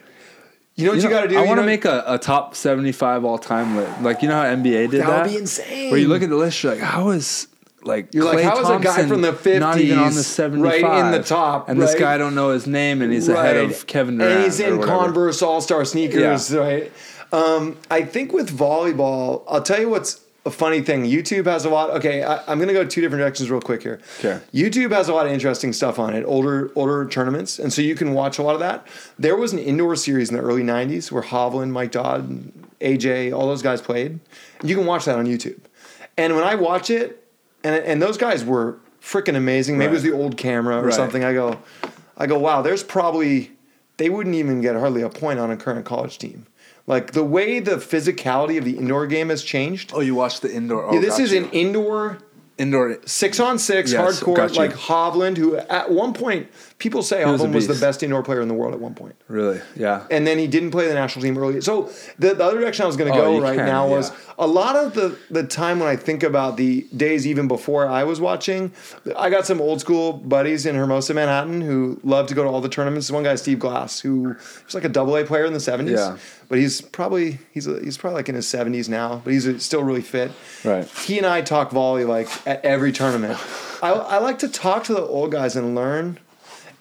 You know what you, know, got to do? I want to make a, a top 75 all time list. Like, you know how NBA did That that? would be insane. Where you look at the list, you're like, how is like You're like, Klay how is a guy from the not even on the 50s 75 right in the top, and this guy I don't know his name and he's ahead of Kevin Durant and he's in. Converse All Star sneakers, Yeah. right? Um, I think with volleyball, I'll tell you what's a funny thing. YouTube has a lot. Okay, I, I'm going to go two different directions real quick here. Okay. YouTube has a lot of interesting stuff on it, older older tournaments, and so you can watch a lot of that. There was an indoor series in the early '90s where Hovland, Mike Dodd, AJ, all those guys played. You can watch that on YouTube. And when I watch it, and and those guys were freaking amazing. Maybe it was the old camera or Right. something. I go, I go, wow. There's probably they wouldn't even get hardly a point on a current college team. Like the way the physicality of the indoor game has changed. Oh, you watched the indoor. Oh, Yeah, this is you. an indoor indoor. six on six Yes, hardcore like Hovland, who at one point people say was a Hovland was the best indoor player in the world at one point. Really? Yeah. And then he didn't play the national team early. So the, the other direction I was going to Oh, go right can, now was a lot of the the time when I think about the days even before I was watching. I got some old school buddies in Hermosa, Manhattan, who love to go to all the tournaments. One guy, Steve Glass, who was like a double A player in the seventies. Yeah. But he's probably he's a, he's probably like in his seventies now, but he's a, still really fit. Right. He and I talk volley like at every tournament. I, I like to talk to the old guys and learn.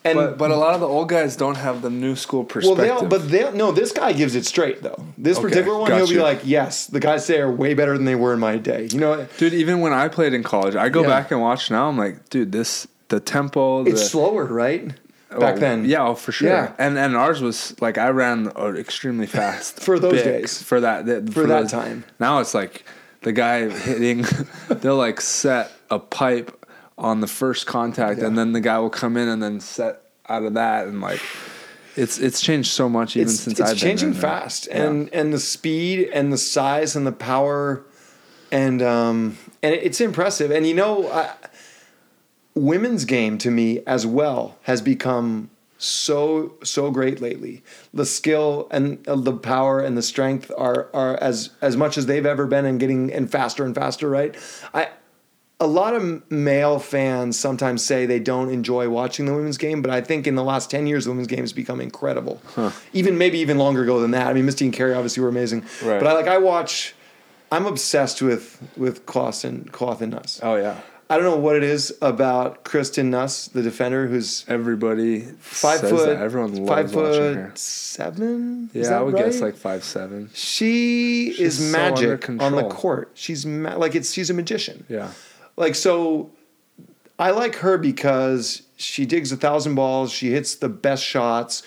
And But but a lot of the old guys don't have the new school well, perspective. they'll, but they'll no. This guy gives it straight though. This Okay, particular one, he'll be like, "Yes, the guys say are way better than they were in my day." You know, dude, even when I played in college, I go Yeah. back and watch now. I'm like, dude, this the tempo. The, it's slower, right? Back oh, then, yeah, oh, for sure. Yeah. And and ours was like I ran uh, extremely fast For those days. for that that- For that time. Now it's like the guy hitting. they'll like set a pipe on the first contact, and then the guy will come in and then set out of that, and like it's it's changed so much even it's, since it's I've changing been fast, Yeah. and and the speed and the size and the power, and um and it's impressive. And you know, I, women's game to me as well has become so so great lately. The skill and uh, the power and the strength are are as as much as they've ever been, and getting and faster and faster. Right, I. A lot of male fans sometimes say they don't enjoy watching the women's game, but I think in the last ten years, the women's game has become incredible. Even maybe even longer ago than that. I mean, Misty and Carrie obviously were amazing, Right. but I like I watch. I'm obsessed with with Kloth and Kloth and Nuss. Oh yeah, I don't know what it is about Kristen Nuss, the defender, who's everybody five foot, that. Everyone loves five watching her. foot seven. Yeah, I would right? guess like five seven. she She's is so magic on the court. She's ma- like it's she's a magician. Yeah. Like so, I like her because she digs a thousand balls. She hits the best shots.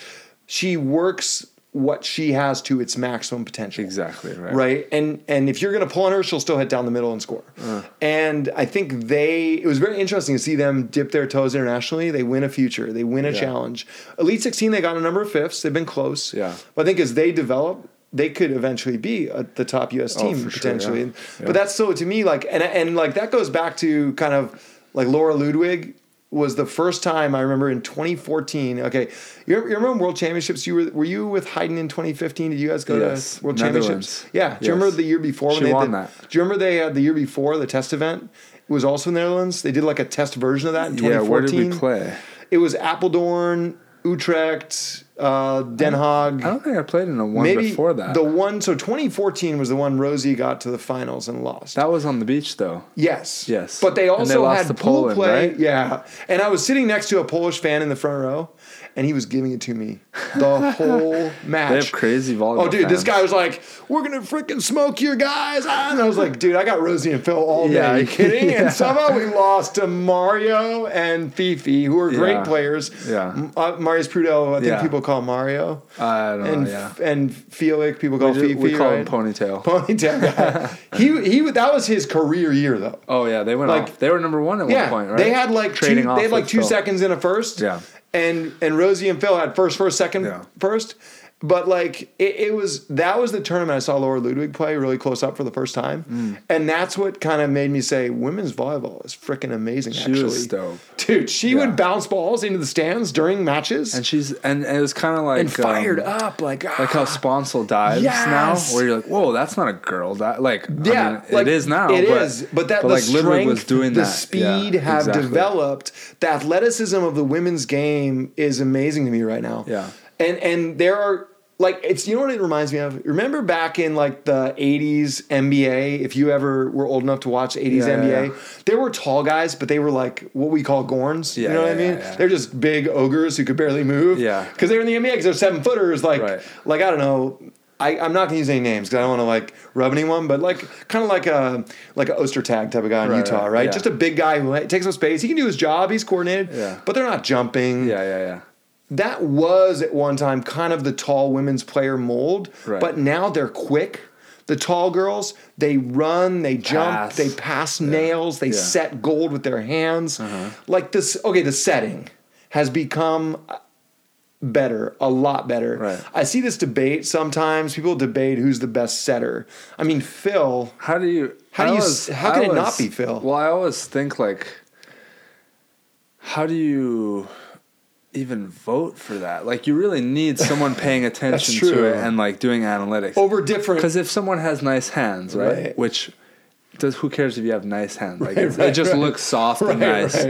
She works what she has to its maximum potential. Exactly, right. Right. And and if you're gonna pull on her, she'll still hit down the middle and score. Uh. And I think they it was very interesting to see them dip their toes internationally. They win a future, they win a Yeah. challenge. Elite 16, they got a number of fifths. They've been close. Yeah. But I think as they develop, they could eventually be a, the top US oh, team Oh, for sure, potentially. yeah. Yeah. But that's so to me like and and like that goes back to kind of like Laura Ludwig was the first time I remember in 2014. Okay, you, you remember World Championships? You were were you with Hyden in 2015? Did you guys go Yes, to World Championships? Yeah. Do you Yes. remember the year before? She they won did, that. Do you remember they had the year before the test event? It was also in the Netherlands. They did like a test version of that in 2014. Yeah, 2014. where did we play? It was Apeldoorn, Utrecht, uh, Den Haag. I don't think I played in a one Maybe before that. the one. So 2014 was the one Rosie got to the finals and lost. that was on the beach though. Yes. Yes. But they also they had pool Poland, play. right? Yeah. And I was sitting next to a Polish fan in the front row, and he was giving it to me the whole match. They have crazy volleyball. Oh, dude, this guy was like, "We're gonna freaking smoke your guys!" ah," And I was like, "Dude, I got Rosie and Phil all day. Yeah, Are you kidding?" yeah. And somehow we lost to Mario and Fifi, who are great Yeah. players. Yeah. Uh, Mariusz Prudel, I think people call Mario, I don't and know. Yeah. and Felix, people call We, Fifi. we call right? him ponytail. Ponytail he he. That was his career year though. oh yeah, they went Like- off. They were number one at one point, right? they had like Trading two. off They had like two Phil. seconds in a first. Yeah. And and Rosie and Phil had first, first, second, Yeah. first. But like it, it was that was the tournament I saw Laura Ludwig play really close up for the first time, Mm. and that's what kind of made me say women's volleyball is freaking amazing. She actually, was dope. dude. She Yeah. would bounce balls into the stands during matches And she's and, and it was kind of like and fired um, up like Like how Sponcil dives Yes. now, where you're like, whoa, that's not a girl dive. Like, Yeah, I mean, like, it is now. It but, is, but that the like strength, Ludwig was doing the that. speed Yeah, have exactly. developed. The athleticism of the women's game is amazing to me right now. Yeah. and and there are like it's you know what it reminds me of. Remember back in like the '80s NBA, if you ever were old enough to watch '80s Yeah, NBA, yeah. there were tall guys, but they were like what we call gorns. you Yeah, know what I mean? They're just big ogres who could barely move. Yeah. because they're in the NBA because they're seven footers. Like Right. like I don't know. I, I'm not gonna use any names because I don't want to like rub anyone, but like kind of like a like a Ostertag type of guy in Right, Utah, right, right? Just a big guy who takes up space. He can do his job. He's coordinated, Yeah. but they're not jumping. Yeah, yeah, yeah. That was at one time kind of the tall women's player mold, Right. but now they're quick. The tall girls, they run, they jump, Pass. they pass nails, they Yeah. Uh-huh. set gold with their hands. Like this, okay, the setting has become better, a lot better. Right. I see this debate sometimes. People debate who's the best setter. I mean, Phil. How do you? How do you- always- how can it not be Phil? Well, I always think like, how do you even vote for that? Like, you really need someone paying attention to it and like doing analytics. Over different. Because if someone has nice hands, right? Right. Which does who cares if you have nice hands? Like Right, right, it just looks soft and nice.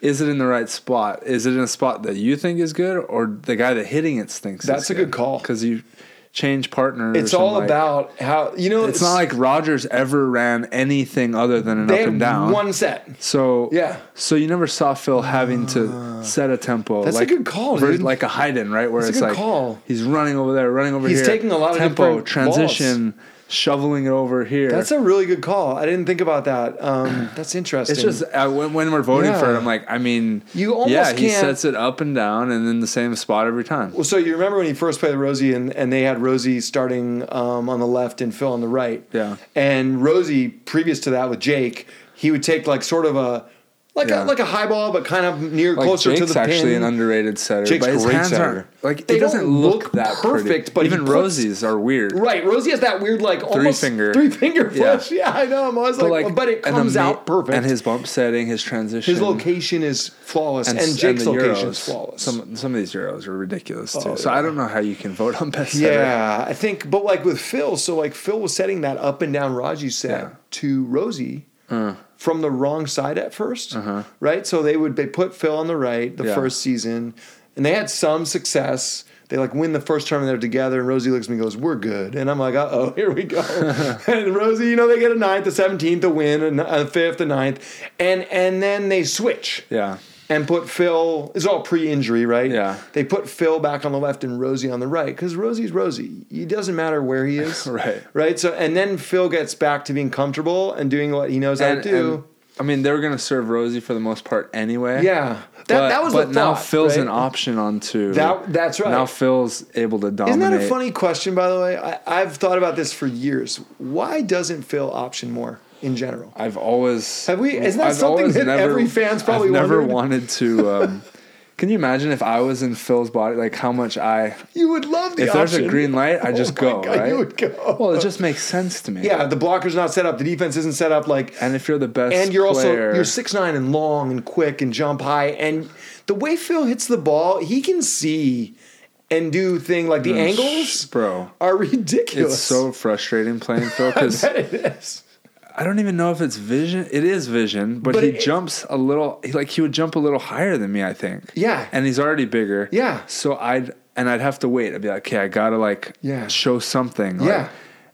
Is it in the right spot? Is it in a spot that you think is good, or the guy that hitting it thinks That's a good call. Because you change partners. It's all like- about how you know. It's not like Rogers ever ran anything other than an up and down. one set. So Yeah. So you never saw Phil having to ah. set a tempo. That's a like, good call, dude. Like a Hyden, right? Where That's a it's like call. he's running over there, running over He's here. He's taking a lot of tempo, transition, shoveling it over here. That's a really good call. I didn't think about that. Um, that's interesting. It's just uh, when, when we're voting for it, I'm like, I mean, You almost yeah, he can't- He sets it up and down and in the same spot every time. Well, so you remember when he first played Rosie and, and they had Rosie starting um, on the left and Phil on the right. Yeah. And Rosie, previous to that with Jake, he would take like sort of a like Yeah. a like a high ball, but kind of near Like closer Jake's to the actually an underrated setter, Jake's but his great hands setter. aren't like They it doesn't look, look that perfect, pretty. but even puts- Rosie's are weird. Right, Rosie has that weird like almost finger. three finger Yeah. push. Yeah, I know. I'm always like, but it comes ama- out perfect. And his bump setting, his transition, his location is flawless, and, s- Jake's the location Euros. is flawless. Some some of these euros are ridiculous too. Oh, so yeah. I don't know how you can vote on best setter. Yeah, I think, but like with Phil, so like Phil was setting that up and down Raji set Yeah. to Rosie Uh. From the wrong side at 1st right? So they would they put Phil on the right the Uh-huh. Yeah. first season, and they had some success. They like win the first tournament they're together, and Rosie looks at me and goes, "We're good," and I'm like, "Uh oh, here we go." and Rosie, you know, they get a ninth, a seventeenth, a win, a fifth, a ninth, and and then they switch Yeah. And put Phil. It's all pre-injury, right? Yeah. They put Phil back on the left and Rosie on the right because Rosie's Rosie. It doesn't matter where he is, Right. Right. So and then Phil gets back to being comfortable and doing what he knows how to do. and I mean, they were gonna serve Rosie for the most part anyway. Yeah, that, but, that was but now Phil's right? an option onto That- that's right. Now Phil's able to dominate. Isn't that a funny question, by the way? I, I've thought about this for years. Why doesn't Phil option more in general? I've always Have we- isn't that I've something that every fan's probably I've never wanted to. Um, can you imagine if I was in Phil's body, like how much I? You would love the If there's a green light, I Oh just my go. God, right? You would go. Well, it just makes sense to me. yeah, the blocker's not set up. The defense isn't set up. Like, And if you're the best, and you're also you're six nine and long and quick and jump high. And the way Phil hits the ball, he can see and do thing like the angles bro. are ridiculous. It's so frustrating playing Phil because it is. I don't even know if it's vision. It is vision, but, But he it- jumps a little. He, like he would jump a little higher than me, I think. Yeah. and he's already bigger. Yeah. So I'd and I'd have to wait. I'd be like, okay, I gotta like Yeah. show something. like- Yeah.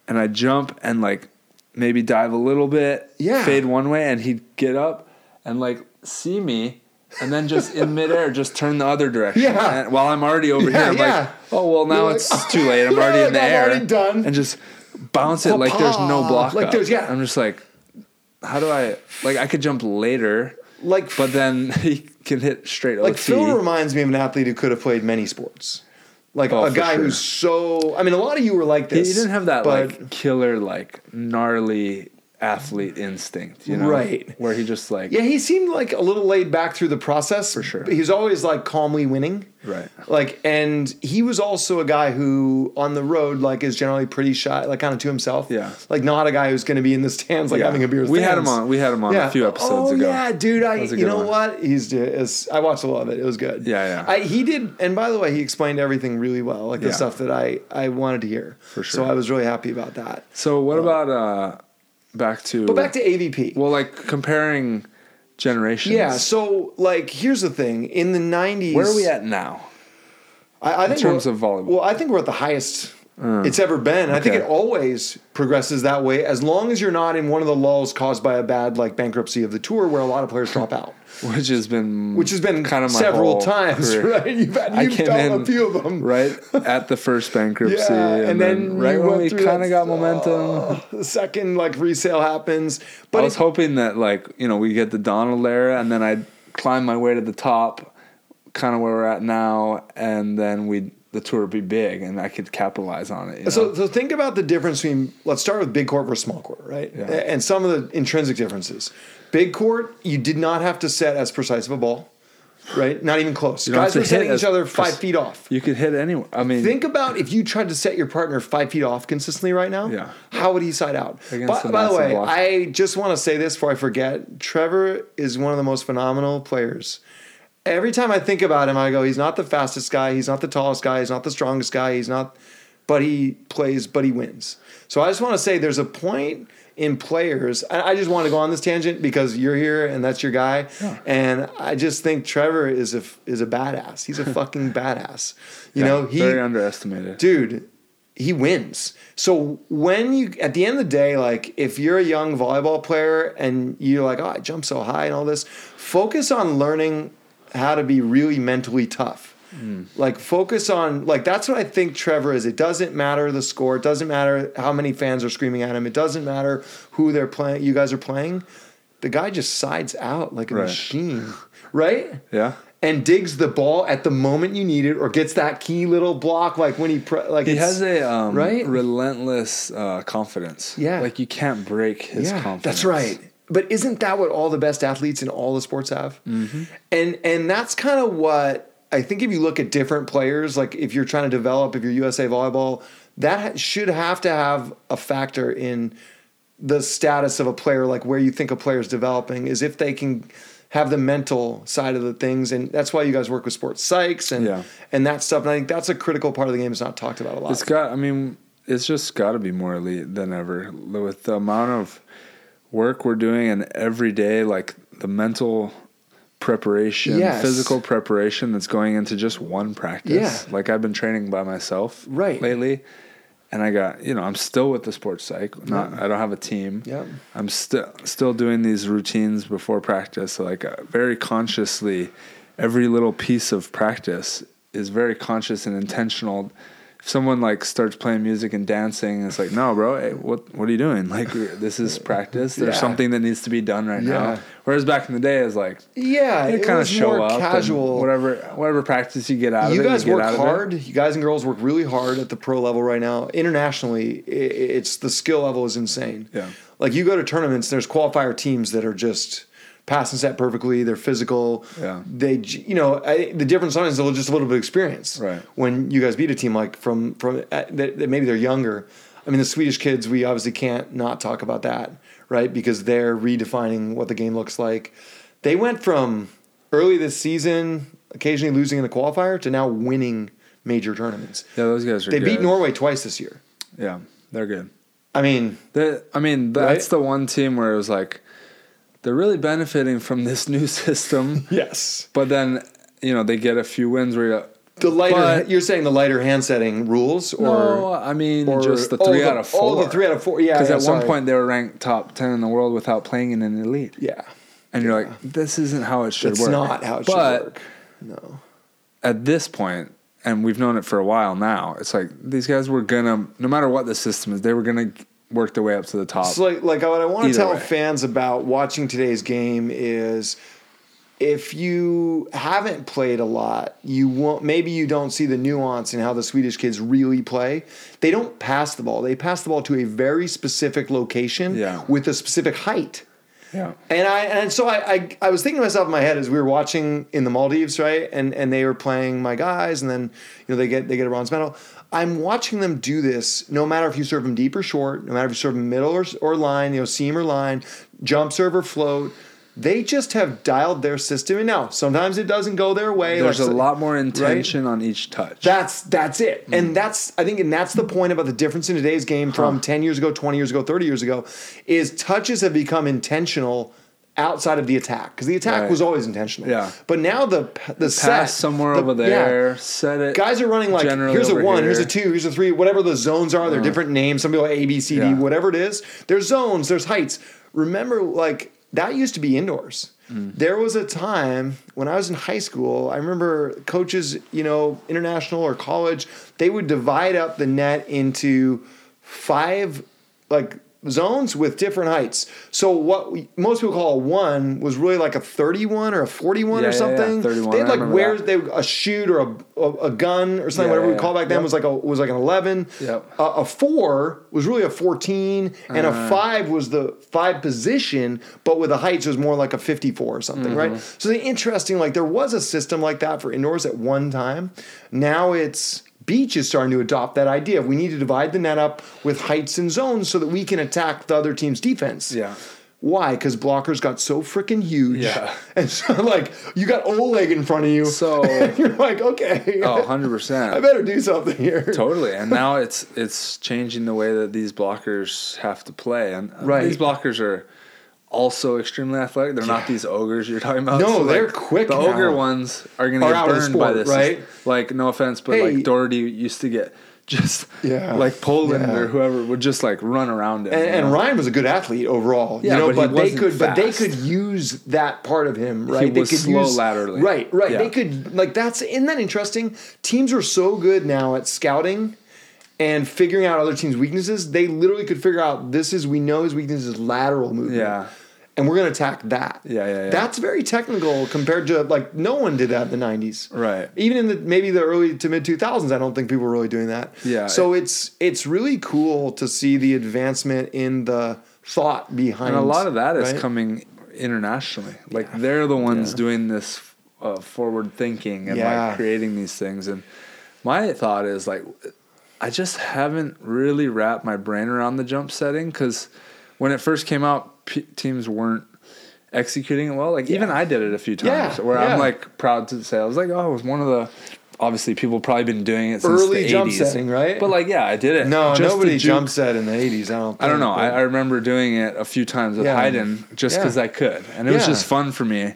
and I'd jump and like maybe dive a little bit. Yeah. Fade one way, and he'd get up and like see me. And then just in midair, just turn the other direction. Yeah. And while I'm already over Yeah, here, I'm yeah. like, oh well, now You're like, it's too late. I'm Yeah, already in the I'm air. already done. And just bounce it like there's no block. Like up. there's- yeah. I'm just like, how do I like? I could jump later, Like, but then he can hit straight like OT. Phil reminds me of an athlete who could have played many sports. Like Oh, a guy sure. who's so. I mean, a lot of you were like this. he didn't have that but like killer, like gnarly athlete instinct, you know? Right. Where he just like, Yeah, he seemed like a little laid back through the process. For sure. He's always like calmly winning. Right. Like, and he was also a guy who on the road, like, is generally pretty shy, like kind of to himself. Yeah. Like, not a guy who's going to be in the stands, like Yeah. having a beer with We had him on. We had him on a few episodes oh, ago. yeah, dude. I, That was a you know one. what? He's, is, I watched a lot of it. It was good. Yeah, yeah. I, he did. And by the way, he explained everything really well, like the stuff that I, I wanted to hear. For sure. So. I was really happy about that. So what about uh back to? But back to AVP. well, like comparing generations. yeah. So, like, here's the thing. In the 90s. where are we at now? I, I think in terms of volleyball? Well, I think we're at the highest Mm. it's ever been. I think it always progresses that way as long as you're not in one of the lulls caused by a bad like bankruptcy of the tour where a lot of players drop out, Which has been which has been kind of several times, career. right? You've, had, I you've done in a few of them, right at the first bankruptcy, Yeah, and, then, right when we kind of got momentum. the second like resale happens, but I was it- hoping that like you know we get the Donald era, and then I'd climb my way to the top, kind of where we're at now, and then we the tour would be big, and I could capitalize on it. you So, know? so think about the difference between let's start with big court versus small court, right? Yeah. And some of the intrinsic differences. Big court, you did not have to set as precise of a ball, right? Not even close. You Guys were setting each other five feet off. you could hit anywhere. I mean, Think about if you tried to set your partner five feet off consistently right now. Yeah. How would he side out? By, the by the way, block. I just want to say this before I forget. Trevor is one of the most phenomenal players. Every time I think about him, I go, he's not the fastest guy, he's not the tallest guy, he's not the strongest guy, he's not, but he plays, but he wins. So I just want to say there's a point in players. I I just want to go on this tangent because you're here and that's your guy, and I just think Trevor is a is a badass. He's a fucking badass. You yeah, know, he very underestimated. dude, he wins. So when you at the end of the day, like if you're a young volleyball player and you're like, oh, I jump so high and all this, focus on learning how to be really mentally tough. Like focus on like that's what I think Trevor is. It doesn't matter the score. It doesn't matter how many fans are screaming at him. It doesn't matter who they're playing. You guys are playing. The guy just sides out like a Right. machine, right? Yeah. and digs the ball at the moment you need it, or gets that key little block like when he pre- like He has a um, right? relentless uh, confidence. Yeah. like you can't break his yeah, confidence. that's right. But isn't that what all the best athletes in all the sports have? Mm-hmm. And and that's kind of what I think. If you look at different players, like if you're trying to develop, if you're USA volleyball, that should have to have a factor in the status of a player, like where you think a player is developing, is if they can have the mental side of the things, and that's why you guys work with sports psychs and Yeah. and that stuff. And I think that's a critical part of the game. It's not talked about a lot. It's got. I mean, it's just got to be more elite than ever with the amount of work we're doing and every day, like the mental preparation, Yes. physical preparation that's going into just one practice. Yeah. Like I've been training by myself Right. lately. And I got, you know, I'm still with the sports psych. Not, I don't have a team. Yeah. I'm still still doing these routines before practice. Like uh, very consciously, every little piece of practice is very conscious and intentional someone like starts playing music and dancing, it's like, no, bro, hey, what what are you doing? Like this is practice. There's Yeah. something that needs to be done right Yeah. now. Whereas back in the day, it's like Yeah, you it kind of show up, casual. whatever whatever practice you get out you of it. guys you get work out of it. hard. You guys and girls work really hard at the pro level right now. Internationally, it's the skill level is insane. Yeah. Like you go to tournaments, there's qualifier teams that are just pass and set perfectly. They're physical. Yeah. They, you know, I, the difference sometimes is just a little bit of experience. Right. When you guys beat a team like from from uh, that, that maybe they're younger. I mean, the Swedish kids, we obviously can't not talk about that, right? Because they're redefining what the game looks like. They went from early this season, occasionally losing in the qualifier, to now winning major tournaments. Yeah, those guys are. They good. beat Norway twice this year. Yeah, they're good. I mean, They, I mean, that's Right? the one team where it was like they're really benefiting from this new system, yes. but then you know they get a few wins where you're. The lighter, But- you're saying the lighter hand setting rules, or no, I mean or- just the oh, three the- out of four. oh, the three out of four, yeah, Because yeah, at one point they were ranked top ten in the world without playing in an elite, yeah, and you're like, this isn't how it should it's work. It's not how it but should work. No, at this point, and we've known it for a while now, it's like these guys were gonna, no matter what the system is, they were gonna work their way up to the top. So like, like what I want to tell way. fans about watching today's game is if you haven't played a lot, you won't maybe you don't see the nuance in how the Swedish kids really play. They don't pass the ball. They pass the ball to a very specific location Yeah. with a specific height. yeah. And I and so I, I I was thinking to myself in my head as we were watching in the Maldives, right? And and they were playing my guys, and then you know they get they get a bronze medal. I'm watching them do this. No matter if you serve them deep or short, no matter if you serve them middle or, or line, you know seam or line, jump serve or float. They just have dialed their system, and now sometimes it doesn't go their way. There's like- a lot more intention on each touch. that's that's it, Mm. and that's I think, and that's the point about the difference in today's game from ten years ago, twenty years ago, thirty years ago, is touches have become intentional outside of the attack because the attack Right. was always intentional. Yeah. but now the the set, Pass somewhere the- over yeah. there, set it. Guys are running like here's a one, here's a two, here's a three, whatever the zones are. They're different names. Some people are A, B, C, D, Yeah. whatever it is. There's zones. There's heights. Remember, like that used to be indoors. Mm. There was a time when I was in high school. I remember coaches, you know, international or college, they would divide up the net into five like zones with different heights. So what we, most people call a one was really like a 31 or a 41 Yeah, or yeah, yeah, something. 31, They had I like that. they a shoot or a, a, a gun or something Yeah, whatever we call back then yep. was like a was like an 11. Yep. A, a 4 was really a 14 and Uh-huh. a 5 was the 5 position but with the heights was more like a 54 or something, right? Mm-hmm. So the interesting like there was a system like that for indoors at one time. Now it's Beach is starting to adopt that idea. We need to divide the net up with heights and zones so that we can attack the other team's defense. Yeah. Why? Because blockers got so freaking huge. Yeah. And so, like, you got Oleg in front of you. So- you're like, okay. Oh, 100 I better do something here. Totally, and now it's it's changing the way that these blockers have to play, and uh, Right. these blockers are also extremely athletic. They're not these ogres you're talking about. No, they're quick The ogre ones are going to get out of the burned by this, right? Like, no offense, but Hey. like Doherty used to get just Yeah. like Poland Yeah. or whoever would just like run around him. And, and? Ryan was a good athlete overall, Yeah, you know. but he But, they could, but they could use that part of him, right? was they could slow use laterally. right, right. Yeah. They could like that's isn't that interesting? Teams are so good now at scouting and figuring out other teams' weaknesses. They literally could figure out this is we know his weakness is lateral movement. Yeah. And we're going to attack that. Yeah, yeah, yeah. That's very technical compared to like no one did that in the '90s. Right. Even in the maybe the early to mid 2000s, I don't think people were really doing that. Yeah. So it's it's really cool to see the advancement in the thought behind. and a lot of that is right? coming internationally. Like they're the ones Yeah. doing this uh, forward thinking and Yeah. like creating these things. And my thought is like, I just haven't really wrapped my brain around the jump setting because when it first came out, p- teams weren't executing it well. Like even I did it a few times Yeah, where yeah. I'm like proud to say I was like, oh, it was one of the. Obviously, people probably been doing it since Early the jump 80s. setting, right? But like, yeah, I did it. No, just nobody juke jump set in the 80s. I don't. Think, I don't know. I, I remember doing it a few times with Yeah. Hyden just because I could, and it was just fun for me.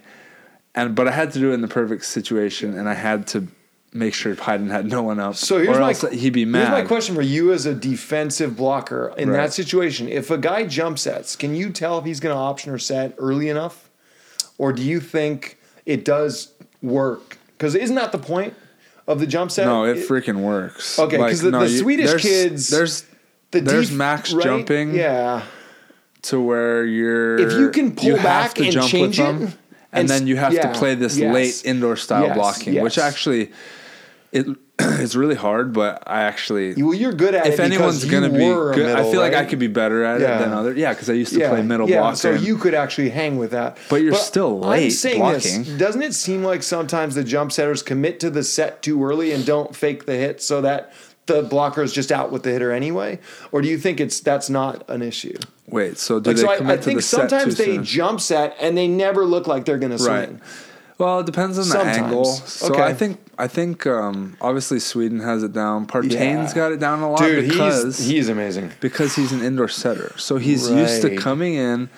And but I had to do it in the perfect situation, and I had to make sure Hyden had no one up. So here's or my he'd be mad. Here's my question for you as a defensive blocker in Right. that situation. If a guy jump sets, can you tell if he's going to option or set early enough, or do you think it does work? Because isn't that the point of the jump set? No, it freaking works. Okay, 'cause the- the Swedish there's- kids- There's the there's def- max right? jumping Yeah. to where you're If you can pull have back to and jump change with it, them, and and, then you have yeah, to play this yes. late indoor style Yes, blocking, which actually it it's really hard. But I actually Well, you're good at it. if anyone's gonna be good, I middle, feel like I could be better at Yeah. it than other. Yeah, because I used to play middle yeah, blocker. So you could actually hang with that. But you're still late I'm saying blocking. This, doesn't it seem like sometimes the jump setters commit to the set too early and don't fake the hit so that the blocker is just out with the hitter anyway? Or do you think it's that's not an issue? wait. So do Like, they so I, commit I to think the set sometimes they soon? jump set and they never look like they're going to swing. Right. Well, it depends on the Sometimes. angle. So Okay. I think I think um, obviously Sweden has it down. Partain's Yeah. got it down a lot Dude, because he's he's amazing. because he's an indoor setter. So he's used to coming in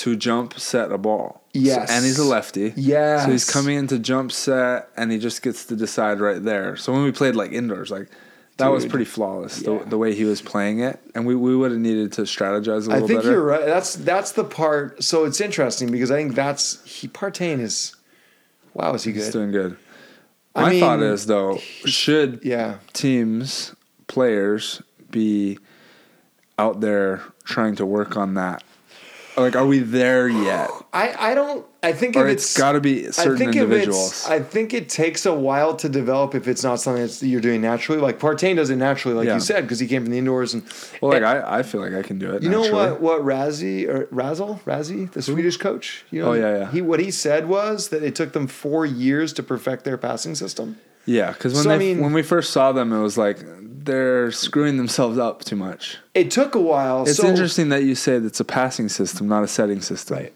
to jump set a ball. So- Yes. and he's a lefty. Yeah. So he's coming in to jump set and he just gets to decide right there. So when we played like indoors, like that was pretty flawless Yeah. the, the way he was playing it. And we, we would have needed to strategize a I little think better. you're right. That's that's the part. So it's interesting because I think that's he Partain is. Wow, is he He's good? doing good. I My mean, thought is though, should Yeah. teams, players be out there trying to work on that? Like, are we there yet? I, I don't I think Or if it's got to be I certain think individuals. I think it takes a while to develop if it's not something that you're doing naturally. Like Partain does it naturally, like Yeah. you said, because he came from the indoors and well, like and- I, I feel like I can do it. You know what? What Razzie or Razzle Razzie, the Swedish coach? You know, Oh, yeah, yeah. He what he said was that it took them four years to perfect their passing system. Yeah, because when So, I mean- when we first saw them, it was like they're screwing themselves up too much. It took a while. It's so, interesting that you say that it's a passing system, not a setting system. Right.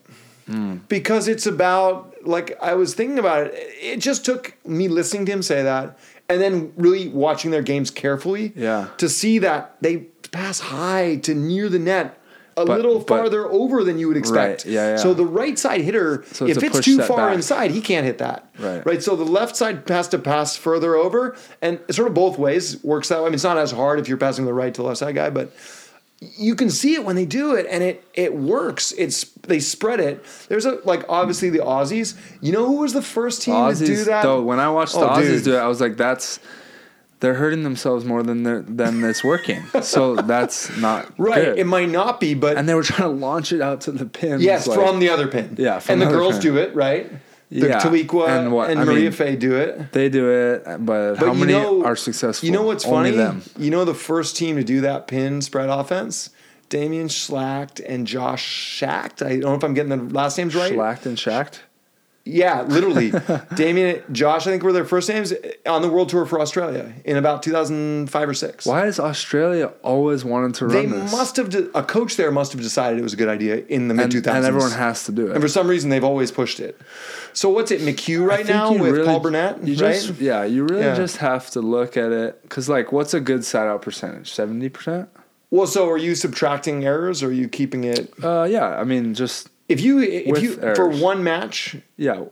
Hmm. because it's about like I was thinking about it. It just took me listening to him say that, and then really watching their games carefully. Yeah. To see that they pass high to near the net. A But- little but- farther over than you would expect. Right, yeah, yeah. So the right side hitter, So it's if it's too far back. inside, he can't hit that. Right. Right. So the left side has to pass further over, and sort of both ways works that way. I mean, it's not as hard if you're passing the right to the left side guy, but you can see it when they do it and it it works it's they spread it there's a like obviously the aussies you know who was the first team to do that though, when I watched the Oh, Aussies dude. do it, I was like, that's they're hurting themselves more than they're, than it's working. so that's not right good. it might not be but and they were trying to launch it out to the pins. yes like- from the other pin Yeah, from and the the girls pin. do it right the Yeah, Taliqua and and, what- I Maria mean- Faye do it They do it, but, but how you many know, are successful? you know what's Only funny them. you know the first team to do that pin spread offense Damian Schlacht and Josh Schacht. I don't know if I'm getting the last names right. Schlacht and Shacked. Yeah, literally. Damien, Josh, I think were their first names on the world tour for Australia in about 2005 or six. Why has Australia always wanted to run They this? must have, de- a coach there must have decided it was a good idea in the mid and, 2000s. and everyone has to do it. And for some reason, they've always pushed it. So what's it, McHugh right now with really- Paul Burnett? You right? just, yeah, you really Yeah. just have to look at it because, like, what's a good side out percentage? Seventy percent. well, so are you subtracting errors or are you keeping it? Uh, yeah. I mean, just If you, if With you, for one match, yeah.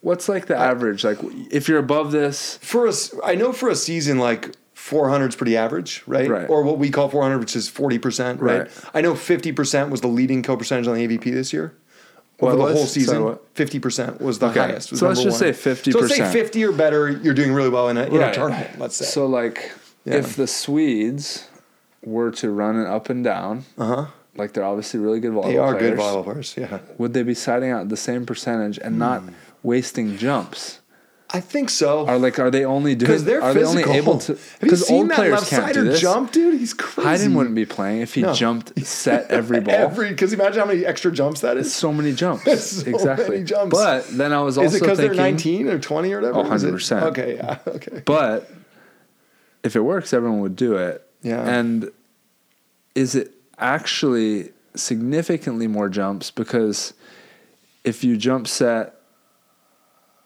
What's like the average? Like, if you're above this, for a, I know for a season like 400 is pretty average, right? Right. Or what we call 400, which is 40%, right? Right. I know 50% was the leading kill percentage on the AVP this year. Over the whole season, 50% was the Okay. highest. was So let's just one. say 50%. So let's say 50 or better, you're doing really well in a, in a tournament, let's say. so like, Yeah. if the Swedes were to run it up and down, uh-huh. Like they're obviously really good volleyball players. They are good players, volleyball players, yeah. Would they be siding out the same percentage and not Hmm. wasting jumps? I think so. Are like, are they only doing? Because they're are physical. they only able to? Have you Because seen old that players left can't do sider this. jump, dude? He's crazy. Hyden wouldn't be playing if he No. jumped set every ball. Every, because imagine how many extra jumps that is. so many jumps. So exactly. many jumps. But then I was also Is it because they're 19 or 20 or whatever? Oh, 100%. Okay, yeah, okay. but if it works, everyone would do it. Yeah. And is it actually significantly more jumps? Because if you jump set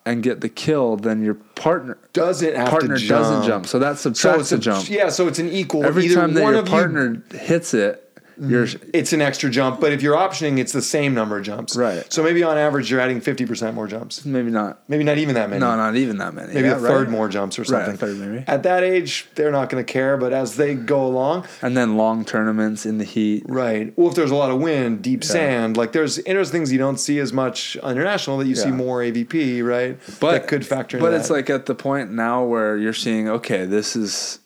and get the kill, then your partner Doesn't partner jump. doesn't jump. So that So subtracts the a jump. Yeah, so it's an equal. Every time that your partner hits it, You're mm-hmm. it's an extra jump. But if you're optioning, it's the same number of jumps. Right. So maybe on average, you're adding 50% more jumps. maybe not. Maybe not even that many. No, not even that many. Maybe yeah, a third right? more jumps or Right, something. third maybe. At that age, they're not going to care. But as they go along, And then long tournaments in the heat. right. Well, if there's a lot of wind, deep sand, like there's interesting things you don't see as much on international that you see more AVP, right? But that could factor in. But that. it's like at the point now where you're seeing, okay, this is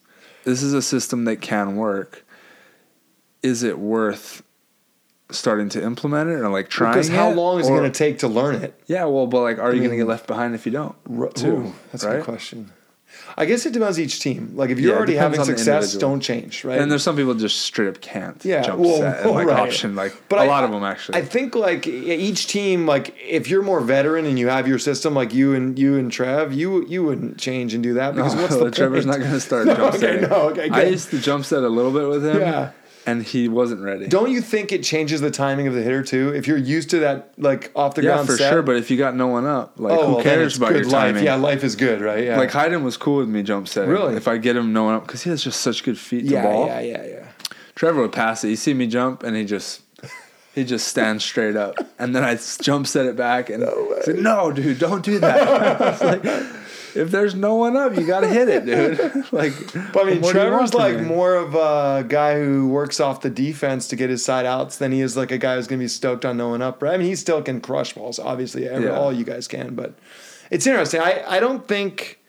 this is a system that can work. Is it worth starting to implement it or like trying because how it? long is it going to take to learn it? Yeah, well, but like, are you going to get mm. left behind if you don't? Too, Ooh, that's a good question. I guess it depends each team. Like if you're Yeah, already having success, don't change, right? And there's some people just straight up can't yeah, jump well, set and like right. option like But a I- lot of them actually. I think like each team, like if you're more veteran and you have your system, like you and you and Trev, you you wouldn't change and do that because what's the Trevor's not going to start No, jump okay, setting. no, okay, I used to jump set a little bit with him. Yeah. And he wasn't ready. Don't you think it changes the timing of the hitter too? If you're used to that like off the yeah, ground for set, sure. But if you got no one up, like oh, who well, cares about your life. timing? Yeah, life is good, right? Yeah, Like Hyden was cool with me jump setting. Really? If I get him no one up, because he has just such good feet yeah, to ball. yeah, yeah, yeah. Trevor would pass it. You see me jump, and he just he just stands straight up, and then I jump set it back, and no, said, no dude, don't do that. I was like, if there's no one up, you got to hit it, dude. like, But I mean, what do you Trevor's like more of a guy who works off the defense to get his side outs than he is like a guy who's going to be stoked on no one up. Right? I mean, he still can crush balls. Obviously, every, Yeah. all you guys can. But it's interesting. I I don't think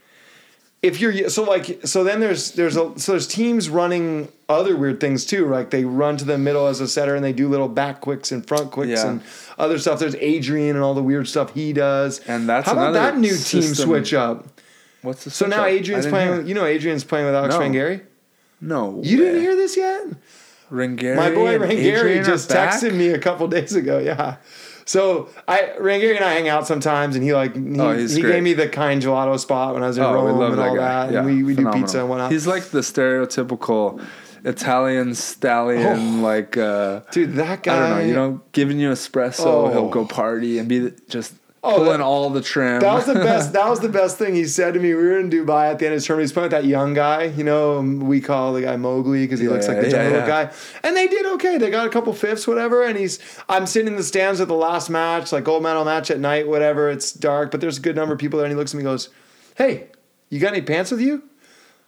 if you're so like so then there's there's a so there's teams running other weird things too. Like they run to the middle as a setter and they do little back quicks and front quicks Yeah. and other stuff. There's Adrian and all the weird stuff he does. And that's how about that new team switch up? What's the So now up? Adrian's playing. hear. With, you know, Adrian's playing with Alex No. Ranghieri. No, You didn't hear this yet? Ranghieri. My boy and Ranghieri Adrian just texted me a couple days ago. Yeah. So I Ranghieri and I hang out sometimes, and he like he, Oh, he gave me the kind gelato spot when I was in Oh, we Rome love and that all guy. that, Yeah, and we, we do pizza and whatnot. He's like the stereotypical Italian stallion, like uh, Dude, that guy. I don't know. You know, giving you espresso, Oh. he'll go party and be the, just Oh, pulling that- all the trim. That was the best. That was the best thing he said to me. We were in Dubai at the end of his tournament. He's playing with that young guy. You know, we call the guy Mowgli because he Yeah, looks like the yeah, jungle yeah. guy. And they did okay. They got a couple fifths, whatever. And he's. I'm sitting in the stands at the last match, like gold medal match at night, whatever. It's dark, but there's a good number of people there. And he looks at me, and goes, "Hey, you got any pants with you?"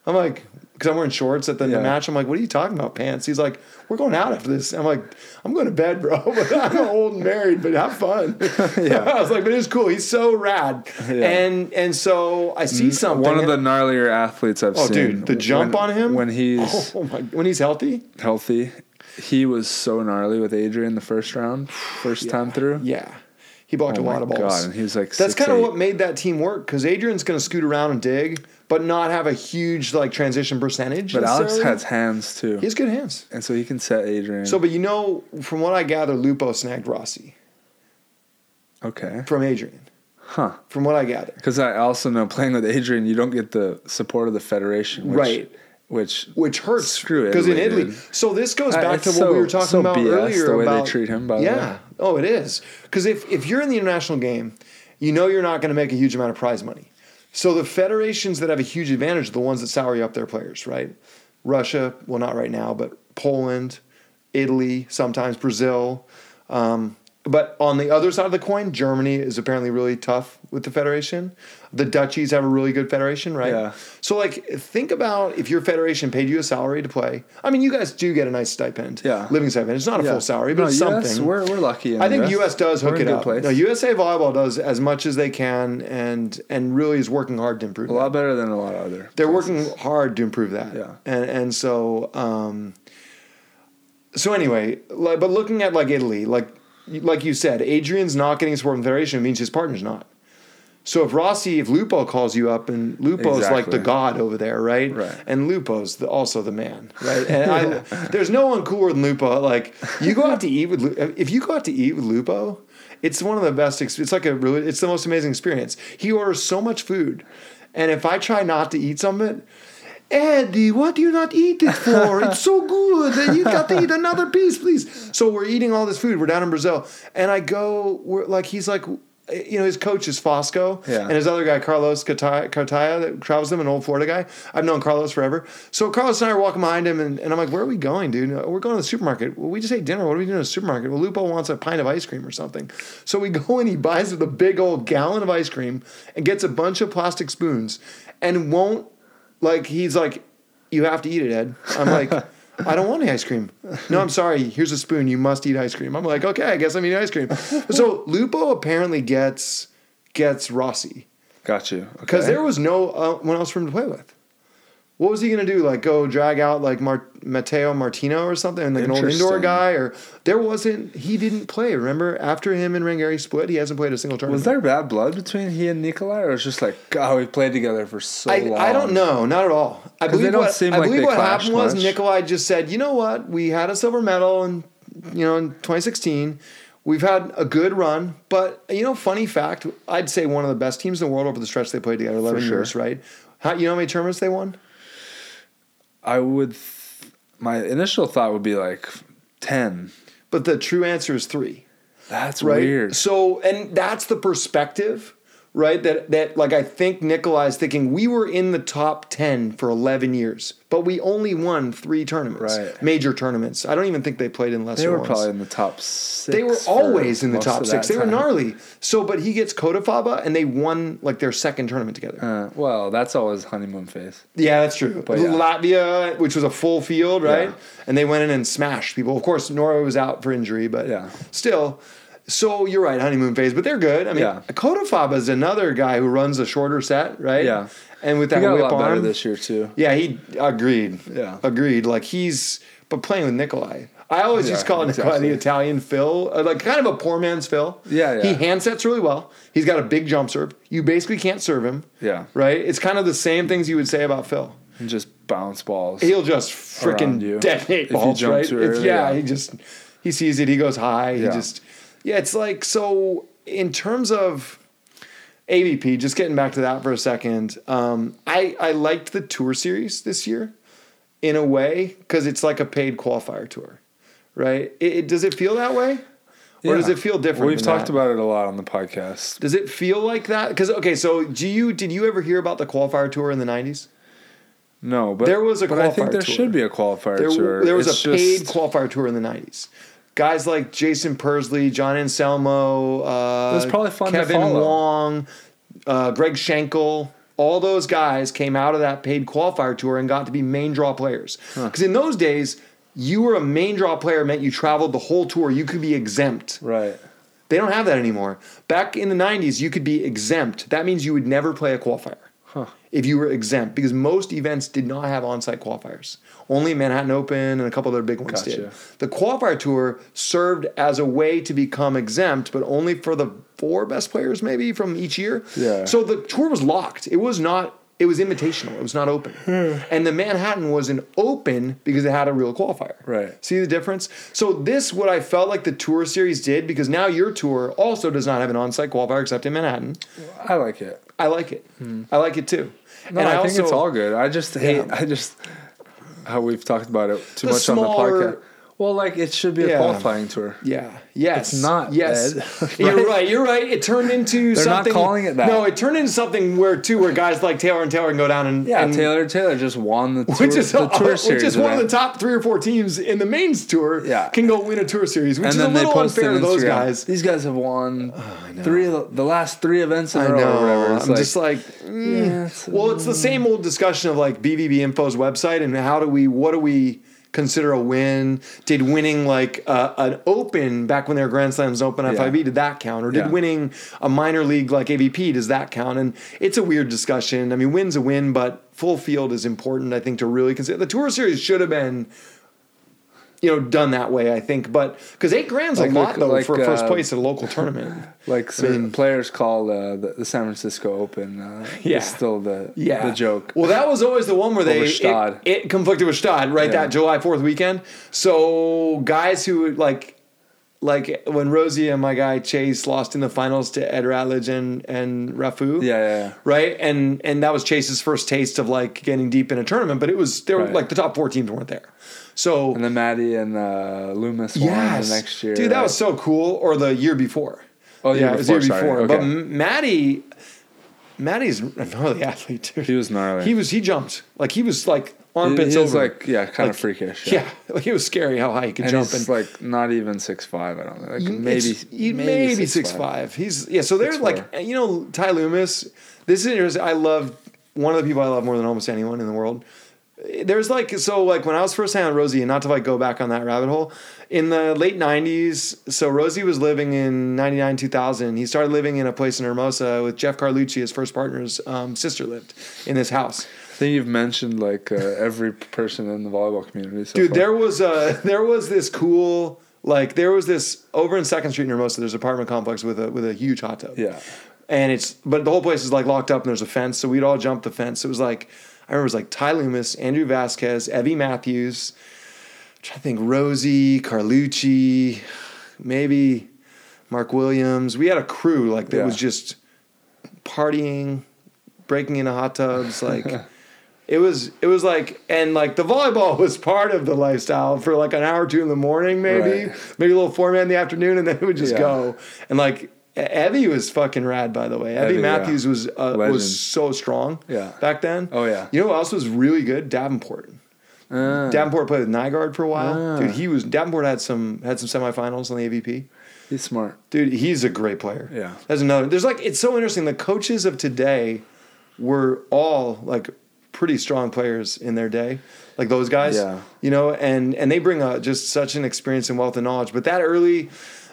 I'm like, because I'm wearing shorts at the, the match. I'm like, what are you talking about, pants? He's like, we're going out after this. I'm like, I'm going to bed, bro. But I'm old and married, but have fun. Yeah. I was like, but it was cool. He's so rad. Yeah. And and so I see something. One of the gnarlier athletes I've oh, seen. Oh, dude, the jump when- on him when he's oh my, when he's healthy. healthy. He was so gnarly with Adrian the first round, first time through. Yeah, he blocked Oh a lot of balls. god, and he was like That's kind of what made that team work because Adrian's going to scoot around and dig, but not have a huge like transition percentage. But Alex has hands too, he has good hands. and so he can set Adrian. So, but you know, from what I gather, Lupo snagged Rossi okay, from Adrian. huh? From what I gather, Because I also know playing with Adrian, you don't get the support of the federation, which, Right. Which which hurts. Screw Because in Italy, dude. so this goes Uh, back to it's what we were talking so about BS earlier the way they about treat him, by yeah. way. Oh, it is. Because if if you're in the international game, you know you're not going to make a huge amount of prize money. So the federations that have a huge advantage are the ones that salary up their players, right? Russia, well, not right now, but Poland, Italy, sometimes Brazil. Um, but on the other side of the coin, Germany is apparently really tough with the federation. The duchies have a really good federation, right? Yeah. So, like, think about if your federation paid you a salary to play. I mean, you guys do get a nice stipend, Yeah. living stipend. It's not a Yeah. full salary, but No, it's US, something. We're, we're lucky. In I think the US does hook it up. Place. No, USA volleyball does as much as they can, and and really is working hard to improve. a that. lot better than a lot of other. They're places. working hard to improve that. Yeah. And and so um so anyway, like but looking at like Italy, like like you said, Adrian's not getting support from the Federation means his partner's not. So if Rossi, if Lupo calls you up, and Lupo's like the god over there, right? Right. And Lupo's the, also the man, right? And I, there's no one cooler than Lupo. Like you go out to eat with, if you go out to eat with Lupo, it's one of the best. It's like a really, it's the most amazing experience. He orders so much food, and if I try not to eat some of it. Eddie, what do you not eat it for? It's so good. You got to eat another piece, please. So we're eating all this food. We're down in Brazil, and I go. We're like, he's like, you know, his coach is Fosco, Yeah. and his other guy Carlos Cartaya, that travels them, an old Florida guy. I've known Carlos forever. So Carlos and I are walking behind him, and, and I'm like, "Where are we going, dude? Uh, we're going to the supermarket. Well, we just ate dinner. What are we doing in the supermarket? Well, Lupo wants a pint of ice cream or something. So we go and he buys the big old gallon of ice cream and gets a bunch of plastic spoons, and won't like he's like, you have to eat it, Ed. I'm like. I don't want any ice cream. No, I'm sorry. Here's a spoon. You must eat ice cream. I'm like, okay, I guess I'm eating ice cream. So Lupo apparently gets gets Rossi Got you. because Okay. there was no uh, one else for him to play with. What was he gonna do? Like go drag out like Mar- Matteo Martino or something, and like an old indoor guy? Or there wasn't. He didn't play. Remember, after him and Ranghieri split, he hasn't played a single tournament. Was there bad blood between he and Nicolai, or was just like, God, we played together for so I, long? I don't know, not at all. I believe what, I like believe what happened was. Nicolai just said, you know what, we had a silver medal in you know in 2016. We've had a good run, but you know, funny fact, I'd say one of the best teams in the world over the stretch they played together, 11 sure. years, right? How, you know how many tournaments they won? I would. Th- my initial thought would be like ten. But the true answer is three. That's right? weird. So, and that's the perspective, right? That that like I think Nicolai's thinking we were in the top ten for eleven years, but we only won three tournaments, Right. major tournaments. I don't even think they played in lesser They were ones. probably in the top six. They were always in the top six. They were gnarly. So, but he gets Cottafava, and they won like their second tournament together. Uh, well, that's always honeymoon phase. Yeah, that's true. But yeah. Latvia, which was a full field, right? Yeah. And they went in and smashed people. Of course, Nora was out for injury, but Yeah. still. So you're right, honeymoon phase, but they're good. I mean, Yeah. Cottafava is another guy who runs a shorter set, right? Yeah. And with He that got a whip lot better this year too. yeah, he agreed. Yeah. agreed. Like he's, but playing with Nicolai. I always Yeah, used to call Nicolai the Italian Phil, uh, like kind of a poor man's Phil. Yeah, yeah. He hand sets really well. He's got a big jump serve. You basically can't serve him. Yeah. Right. It's kind of the same things you would say about Phil And just bounce balls. he'll just freaking detonate If you balls, jump right? It's- yeah, yeah. he just he sees it, he goes high. He Yeah. just yeah, it's like so in terms of AVP, just getting back to that for a second. Um, I I liked the tour series this year in a way because it's like a paid qualifier tour, right? It, it- does it feel that way, or does it feel different? We've talked that? about it a lot on the podcast. Does it feel like that? Because okay, so do you did you ever hear about the qualifier tour in the nineties? No, but There was a but I think there tour. should be a qualifier There, tour. there was It's a paid just- qualifier tour in the nineties. Guys like Jason Persley, John Anselmo, uh, It was probably fun Kevin. Wong, uh, Greg Schenkel. All those guys came out of that paid qualifier tour and got to be main draw players. Because in those days, you were a main draw player meant you traveled the whole tour. You could be exempt. right. They don't have that anymore. Back in the 90s, you could be exempt. That means you would never play a qualifier if you were exempt because most events did not have on-site qualifiers. Only Manhattan Open and a couple other big ones did. The qualifier tour served as a way to become exempt, but only for the four best players maybe from each year. Yeah. So the tour was locked. It was not it was invitational. It was not open. Hmm. and the Manhattan was an open because it had a real qualifier. Right. See the difference? So this what I felt like the tour series did because now your tour also does not have an on-site qualifier except in Manhattan. I like it. I like it. Hmm. I like it too. No, I, think it's all good. I just hate. I just how we've talked about it too much on the podcast. Well, like it should be a Yeah. qualifying tour. Yeah. Yes. It's not, Yes. Ed. You're right. You're right. It turned into They're not something. calling it that. No, it turned into something where too, where guys like Taylor and Taylor can go down and Yeah, and, Taylor Taylor just won the tour, Which is, the tour which is one of the top three or four teams in the mains tour Yeah. can go win a tour series, which and is a little unfair to those guys. These guys have won three of the, the last three events in a row know. or whatever. It's I'm just like, mm. Yeah, it's- well, it's the same old discussion of like BVB Info's website and how do we, what do we consider a win? Did winning like uh, an Open back when they were Grand Slams Open Yeah. FIB did that count, or did Yeah. winning a minor league like AVP does that count? And it's a weird discussion. I mean, win's a win, but full field is important. I think to really consider the Tour Series should have been. You know, done that way, I think, but because eight grand's Like a lot the- though like, for first uh, place at a local tournament. like certain mean- players call uh, the, the San Francisco Open. Uh, Yeah. is still the yeah. the joke. Well, that was always the one where they it, it conflicted with Stade, right? Yeah. That July Fourth weekend. So guys who like like when Rosie and my guy Chase lost in the finals to Ed Ratledge and and Rafu. Yeah, yeah, yeah. Right, and and that was Chase's first taste of like getting deep in a tournament, but it was there Right. like the top four teams weren't there. So And then Maddie and uh, Loomis yes, won the next year. dude, that was so cool. Or the year before, Oh, the yeah, it was the year before, sorry. before. But Okay. M- Maddie, Maddie's a gnarly athlete, dude. He was gnarly. He was. He jumped like he was like He, armpits he was over. like yeah, kind Like, of freakish. yeah, like it was scary how high he could and jump. he's and like not even six five. I don't think. Like maybe he- maybe, six 6'5". five. He's yeah. So they're 6'4". like you know Ty Loomis. This is interesting. I love one of the people I love more than almost anyone in the world. There's like so like when I was first hanging out with Rosie, and not to like go back on that rabbit hole. In the late '90s, so Rosie was living in '99, 2000. He started living in a place in Hermosa with Jeff Carlucci, his first partner's um, sister, lived in this house. I think you've mentioned like uh, every person in the volleyball community. So Dude, far. there was a there was this cool like there was this over in Second Street in Hermosa. There's an apartment complex with a with a huge hot tub. Yeah. and it's but the whole place is like locked up and there's a fence. So we'd all jump the fence. It was like I remember it was like Ty Loomis, Andrew Vasquez, Evie Matthews. I'm trying to think Rosie, Carlucci, maybe Mark Williams. We had a crew like that Yeah. was just partying, breaking into hot tubs, like. It was it was like and like the volleyball was part of the lifestyle for like an hour or two in the morning maybe Right. maybe a little format in the afternoon and then it would just Yeah. go and like Evie was fucking rad by the way Evie, Evie, yeah. Matthews was uh, was so strong Yeah. back then Oh, yeah. you know who else was really good Davenport Uh, Davenport played with Nygaard for a while Ah. dude he was Davenport had some had some semifinals on the AVP he's smart. dude he's a great player Yeah. that's another there's like it's so interesting the coaches of today were all like pretty strong players in their day like those guys Yeah. you know and and they bring a just such an experience and wealth of knowledge but that early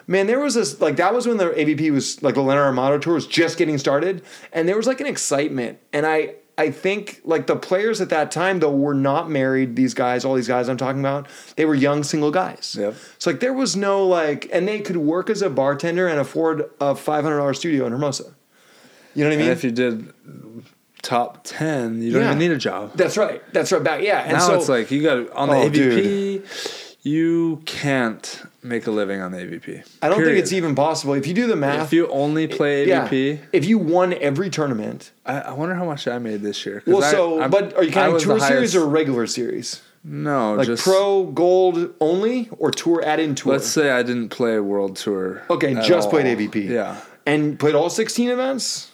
man there was this like that was when the avp was like the leonard armato tour was just getting started and there was like an excitement and i I think like the players at that time though were not married. These guys, all these guys I'm talking about, they were young single guys. Yep. So like there was no like, and they could work as a bartender and afford a five hundred dollar studio in Hermosa. You know what I mean? And if you did top ten, you don't Yeah. even need a job. That's right. That's right. Back yeah. And now so it's like you got on the Oh, AVP. You can't make a living on the AVP. I don't think it's even possible if you do the math. If you only play yeah, AVP, if you won every tournament. I, I wonder how much I made this year. Well, I- so I'm- but are you counting tour series or regular series? no? Like just pro gold only or tour add in tour? Let's say I didn't play World Tour. okay, just played. AVP. Yeah, and played all sixteen events.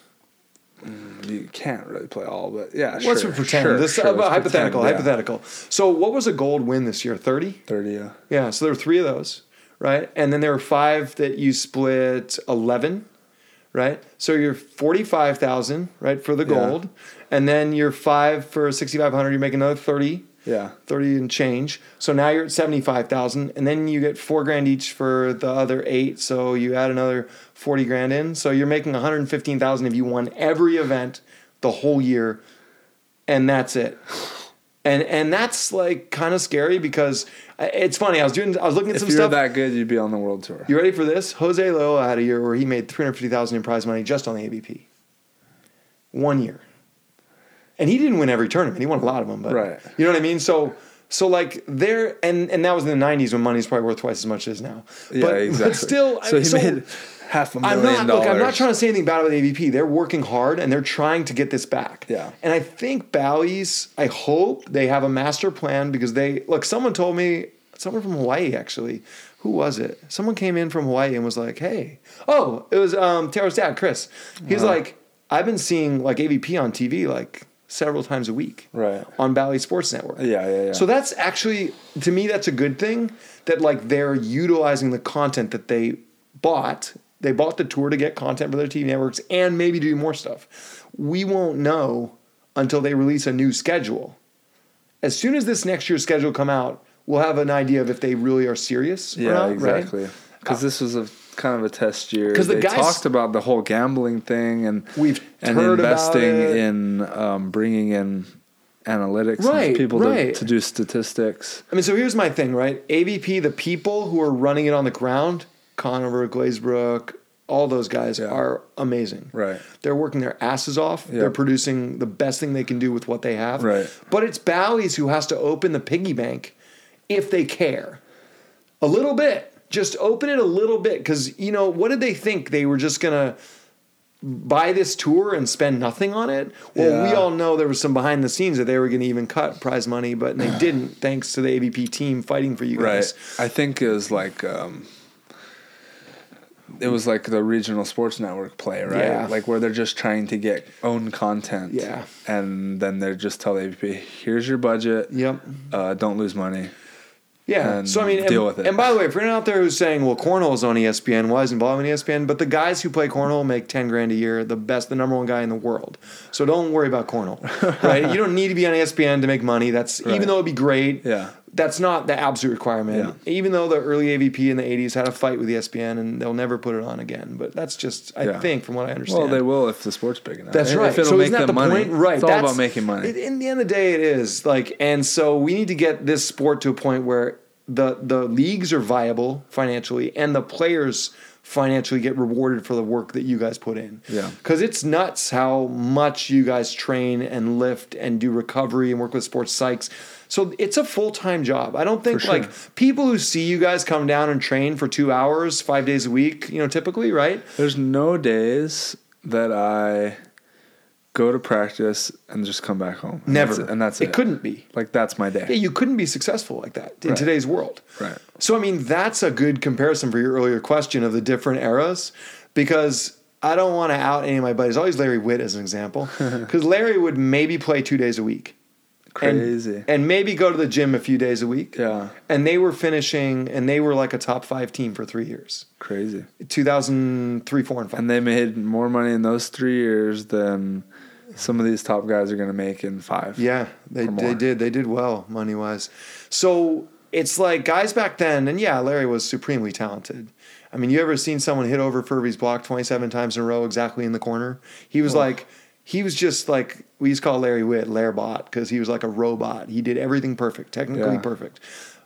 Mm, you can't really play all, but yeah, Let's sure, pretend sure, this sure, uh, about hypothetical. pretend, yeah. hypothetical. So, what was a gold win this year? Thirty. Thirty. Yeah. Yeah, so there were three of those, right? And then there were five that you split eleven, right? So you're forty five thousand, right, for the Yeah. gold, and then you're five for sixty five hundred. You make another thirty. Yeah. 30 and change. So now you're at 75,000 and then you get 4 grand each for the other 8, so you add another 40 grand in. So you're making 115,000 if you won every event the whole year and that's it. And and that's like kind of scary because it's funny. I was doing I was looking at If some stuff. If you're stuff. that good, you'd be on the World Tour. you ready for this? Jose Loa had a year where he made 350,000 in prize money just on the AVP. One year. And he didn't win every tournament. He won a lot of them, but Right. you know what I mean? So so like there and and that was in the 90s when money's probably worth twice as much as now. Yeah, but, exactly. But still so I- he made half a 1000000 I'm not dollars. look. I'm not trying to say anything bad about the AVP. They're working hard and they're trying to get this back. Yeah. And I think Bally's. I hope they have a master plan because they look. Someone told me. Someone from Hawaii actually. Who was it? Someone came in from Hawaii and was like, "Hey, oh, it was um, Taylor's dad, Chris. He's Uh-huh. like, I've been seeing like AVP on TV like several times a week, Right. on Bally Sports Network. Yeah, yeah, yeah. So that's actually to me that's a good thing that like they're utilizing the content that they bought. They bought the tour to get content for their TV networks and maybe do more stuff. We won't know until they release a new schedule. As soon as this next year's schedule come out, we'll have an idea of if they really are serious Yeah, or not, exactly. right? Because this was a kind of a test year. 'Cause the they guys- talked about the whole gambling thing and We've and investing in um, bringing in analytics Right, and people right. to, to do statistics. I mean, so here's my thing, right? AVP, the people who are running it on the ground, Conover, Glazebrook, all those guys Yeah. are amazing. Right. They're working their asses off. Yeah. They're producing the best thing they can do with what they have. Right. But it's Bally's who has to open the piggy bank if they care. A little bit. Just open it a little bit. Because, you know, what did they think? They were just going to buy this tour and spend nothing on it? Well, we all know there was some behind the scenes that they were going to even cut prize money, but they didn't, thanks to the AVP team fighting for you Right. guys. I think it was like um, it was like the regional sports network play, right? Yeah. Like where they're just trying to get own content. Yeah. And then they just tell the AVP, here's your budget. Yep. Uh, don't lose money. Yeah. so I mean, deal and, with it. and by the way, if you're out there who's saying, "Well, cornhole's on E ESPN," why isn't volleyball on ESPN? But the guys who play cornhole make ten grand a year, the best, the number one guy in the world. So don't worry about cornhole, right? you don't need to be on ESPN to make money. That's Right. even though it'd be great. Yeah. That's not the absolute requirement. Even though the early AVP in the '80s had a fight with ESPN, and they'll never put it on again. But that's just, I Yeah. think, from what I understand. Well, they will if the sport's big enough. That's right. If it'll so make them the money. point? Right. It's all That's- about making money. it- in the end of the day, it is like, and so we need to get this sport to a point where the the leagues are viable financially, and the players financially get rewarded for the work that you guys put in. Yeah. Because it's nuts how much you guys train and lift and do recovery and work with sports psychs. So it's a full time job. I don't think sure. like people who see you guys come down and train for two hours, five days a week, you know, typically, right? There's no days that I go to practice and just come back home. And Never. That's and that's it. It couldn't be. Like that's my day. Yeah, you couldn't be successful like that in Right. today's world. Right. So I mean, that's a good comparison for your earlier question of the different eras, because I don't want to out any of my buddies. I'll use Larry Witt as an example, because Larry would maybe play two days a week. And- Crazy. And, maybe go to the gym a few days a week. Yeah. And they were finishing, and they were like a top five team for three years, Crazy. 2003, four, and five. And they made more money in those three years than some of these top guys are going to make in five. Yeah, they, they did. They did well money wise. So it's like guys back then, and yeah, Larry was supremely talented. I mean, you ever seen someone hit over Furby's block 27 times in a row exactly in the corner? He was like, he was just like, we used to call Larry Witt Lairbot because he was like a robot. He did everything perfect, technically Yeah. perfect.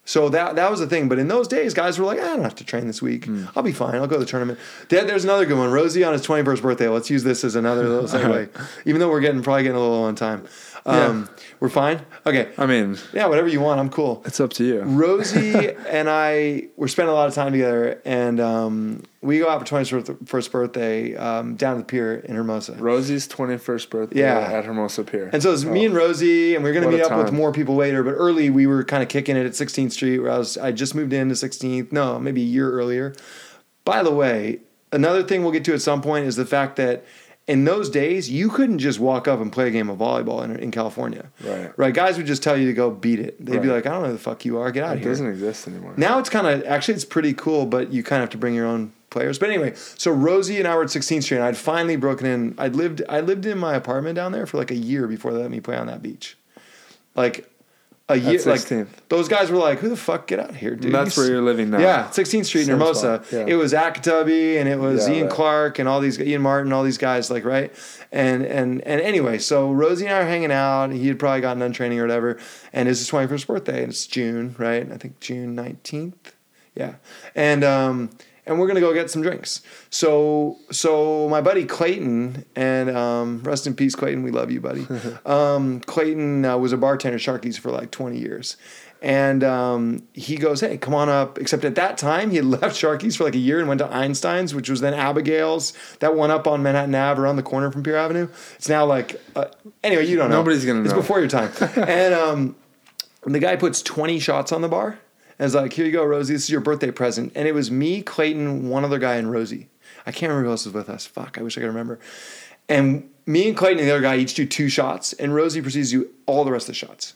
So that that was the thing. But in those days, guys were like, I don't have to train this week. Hmm. I'll be fine. I'll go to the tournament. Dad, there's another good one. Rosie on his 21st birthday. Let's use this as another little segue. Even though we're getting probably getting a little on time. Um, We're fine? Okay. I mean, Yeah, whatever you want. I'm cool. it's up to you. Rosie and I were spending a lot of time together, and um, we go out for 21st birthday um, down at the pier in Hermosa. Rosie's 21st birthday Yeah. at Hermosa Pier. And so it's me and Rosie, and we are going to What meet up with more people later. But early, we were kind of kicking it at 16th Street, where I was. I just moved into 16th. No, maybe a year earlier. By the way, another thing we'll get to at some point is the fact that in those days you couldn't just walk up and play a game of volleyball in, in California. Right. Right. Guys would just tell you to go beat it. They'd be like, I don't know who the fuck you are. Get out of here. it doesn't exist anymore. Now it's kind of actually it's pretty cool, but you kind of have to bring your own players. But anyway, so Rosie and I were at 16th Street, and I'd finally broken in. I'd lived I lived in my apartment down there for like a year before they let me play on that beach. Like a year, like 16th. those guys were like, "Who the fuck get out of here, dude?" And that's where you're living now. Yeah, 16th Street in Same Hermosa. yeah. It was Akatubby and it was Yeah, Ian right. Clark and all these Ian Martin, all these guys, like right. And and and anyway, so Rosie and I are hanging out. He had probably gotten done training or whatever, and it's his 21st birthday, and it's June, right? I think June 19th. Yeah, and um, and we're gonna go get some drinks. So so my buddy Clayton and um, rest in peace, Clayton. We love you, buddy. um, Clayton uh, was a bartender at Sharky's for like 20 years. And um, he goes, "Hey, come on up." Except at that time, he had left Sharky's for like a year and went to Einstein's, which was then Abigail's. That one up on Manhattan Ave, around the corner from Pier Avenue. It's now like, uh, anyway, you don't know. Nobody's gonna It's before your time. and um, the guy puts 20 shots on the bar and is like, here you go, Rosie. This is your birthday present. And it was me, Clayton, one other guy, and Rosie. I can't remember who else was with us. Fuck, I wish I could remember. And me and Clayton and the other guy each do two shots, and Rosie proceeds to do all the rest of the shots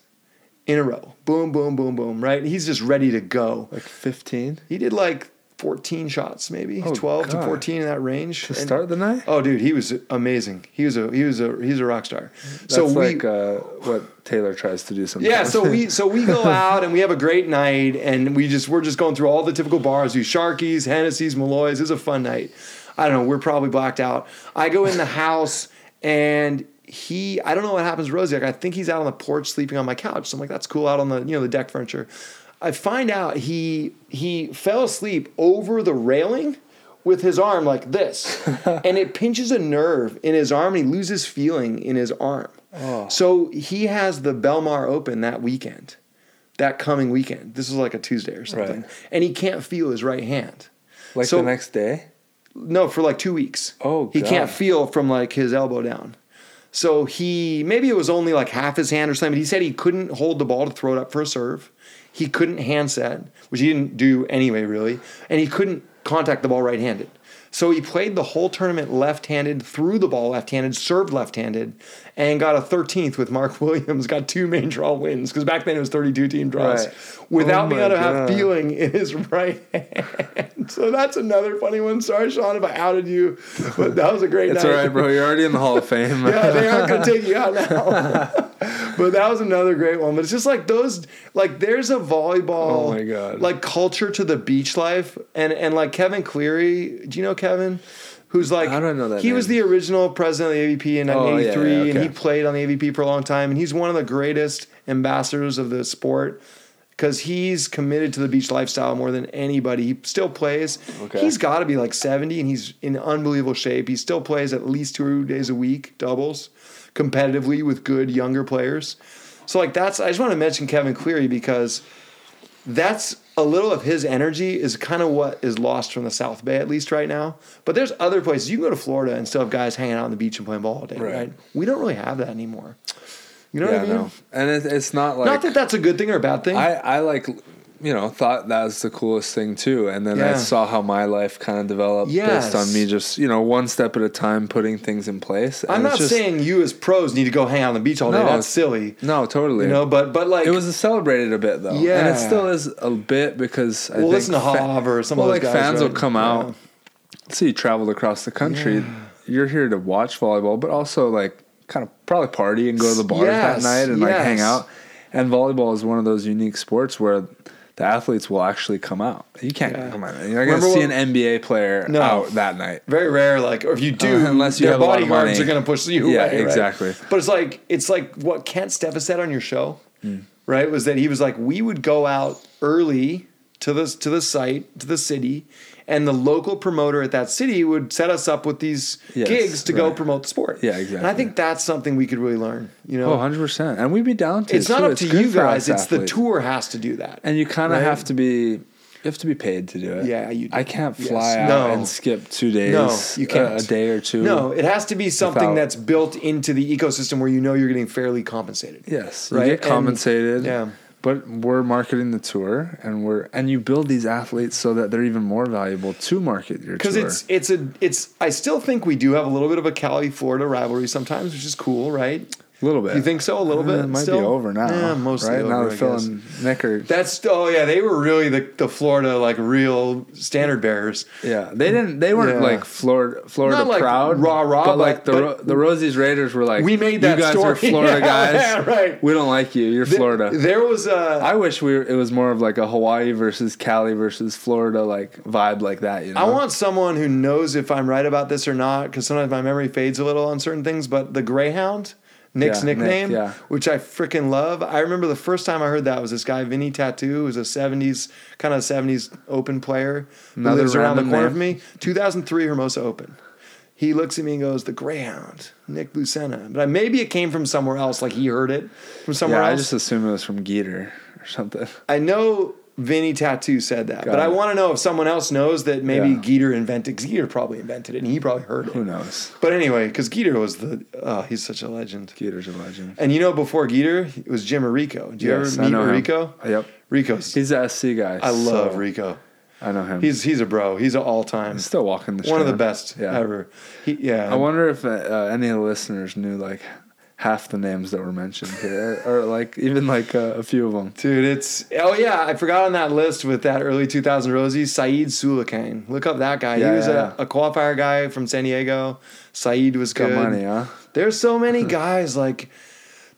in a row. Boom, boom, boom, boom, right? He's just ready to go. Like 15 He did like 14 shots, maybe Oh, 12 to 14 in that range. to And- start the night. Oh, dude, he was amazing. He was a he was a he's a rock star. That's so we like uh, what Taylor tries to do sometimes. yeah, so we so we go out and we have a great night and we just we're just going through all the typical bars, do Sharkies, Hennessy's, Malloy's. It's a fun night. I don't know, we're probably blacked out. I go in the house and he I don't know what happens to Rosie. Like I think he's out on the porch sleeping on my couch. So I'm like, that's cool out on the you know the deck furniture. I find out he he fell asleep over the railing with his arm like this. and it pinches a nerve in his arm and he loses feeling in his arm. Oh. So he has the Belmar Open that weekend, that coming weekend. This is like a Tuesday or something. Right. And he can't feel his right hand. like so- the next day. No, for like two weeks. Oh, he can't feel from like his elbow down. So he maybe it was only like half his hand or something. But he said he couldn't hold the ball to throw it up for a serve. He couldn't hand set, which he didn't do anyway, really, and he couldn't contact the ball right-handed. So he played the whole tournament left-handed, threw the ball left-handed, served left-handed, and got a 13th with Mark Williams. Got two main draw wins because back then it was 32 team draws Right. without Oh being able to have feeling in his right hand. So that's another funny one. Sorry, Sean, if I outed you, but that was a great It's night. all right, bro. You're already in the Hall of Fame. yeah, they aren't gonna take you out now. But that was another great one. But it's just like those, like there's a volleyball, Oh my God. like culture to the beach life, and and like Kevin Cleary. Do you know Kevin? Who's like I don't know that He was the original president of the AVP in Oh, yeah, 1983, yeah, and he played on the AVP for a long time. And he's one of the greatest ambassadors of the sport because he's committed to the beach lifestyle more than anybody. He still plays. Okay. He's got to be like 70 and he's in unbelievable shape. He still plays at least two days a week, doubles, competitively with good younger players. So, like, that's, I just want to mention Kevin Cleary because that's a little of his energy is kind of what is lost from the South Bay, at least right now. But there's other places. You can go to Florida and still have guys hanging out on the beach and playing ball all day, right? Right. We don't really have that anymore. You know yeah, what I mean? no. And it, it's not like Not that that's a good thing or a bad thing. I, I like, you know, thought that was the coolest thing too. And then I saw how my life kind of developed Yes. based on me just, you know, one step at a time putting things in place. I'm not just- saying you as pros need to go hang out on the beach all day. That's silly. No, totally. You know, but but like it was celebrated a bit though. And Yeah. it still is a bit because I Well, think listen to Hav or some well, of like those guys, fans will come Yeah. out. So you traveled across the country. You're here to watch volleyball, but also like kind of probably party and go to the bars Yes, that night and like hang out. And volleyball is one of those unique sports where the athletes will actually come out. You can't Yeah. come out. You're not going to see what- an NBA player No. out that night. very rare. Like, or if you do, Uh, unless you their have a lot of bodyguards are going to push you Yeah, away. right? exactly. But it's like it's like what Kent Steffes said on your show, Hmm. right? Was that he was like, we would go out early to the to the site to the city, and the local promoter at that city would set us up with these Yes, gigs to go promote the sport. Yeah, exactly. And I think that's something we could really learn. You know, Oh, 100%. And we'd be down to it's it, not up It's to you guys. It's the tour has to do that. And you kind of Right? have to be, you have to be paid to do it. Yeah, you do. I can't Yes. fly out No. and skip two days. No, you uh, can't. A, day or two. No, it has to be something Without- that's built into the ecosystem where you know you're getting fairly compensated. Yes, you Right? get And- compensated. yeah. But we're marketing the tour, and we're and you build these athletes so that they're even more valuable to market your tour. Because it's it's a it's I still think we do have a little bit of a Cali Florida rivalry sometimes, which is cool, right? A little bit. You think so? A little Uh, bit. It might still? be over now. Yeah, mostly right over, now they're guess. filling Nicker. That's oh yeah, they were really the, the Florida like real standard bearers. Yeah, they didn't. They weren't Yeah. like Florida, Florida Not like proud, rah, rah, but like the but- the Rosie's Raiders were like, We made that You guys story." are Florida Yeah, guys. yeah, right. We don't like you. You're Th- Florida. There was a I wish we were, it was more of like a Hawaii versus Cali versus Florida like vibe like that. You know, I want someone who knows if I'm right about this or not, because sometimes my memory fades a little on certain things. But the Greyhound, Nick's Yeah, Nick, nickname, yeah. which I freaking love. I remember the first time I heard that was this guy Vinny Tattoo, who's a '70s kind of '70s Open player who Another lives around the corner name. from me. 2003 Hermosa Open. He looks at me and goes, "The Greyhound, Nick Lucena." But I, maybe it came from somewhere else, like he heard it from somewhere Yeah, I just assumed it was from Geeter or something. I know Vinny Tattoo said that, Got but I want to know if someone else knows that maybe Yeah. Geeter invented. Geeter probably invented it, and he probably heard it. Who knows? But anyway, because Geeter was the oh, he's such a legend. Geeter's a legend. And you know, before Geeter, it was Jim Rico. Do you Yes, ever I meet know him. Rico? Yep, Rico's. he's the SC guy. I love so Rico. I know him. He's he's a bro. He's an all time still walking the. one of the best Yeah. ever. He, yeah. I wonder if uh, any of the listeners knew like half the names that were mentioned here, or like even like uh, a few of them. Dude, it's oh yeah, I forgot on that list with that early 2000 Rosie, Saeed Sulakane. Look up that guy. Yeah, he was yeah, a, a qualifier guy from San Diego. Saeed was Got good. money, huh? There's so many guys like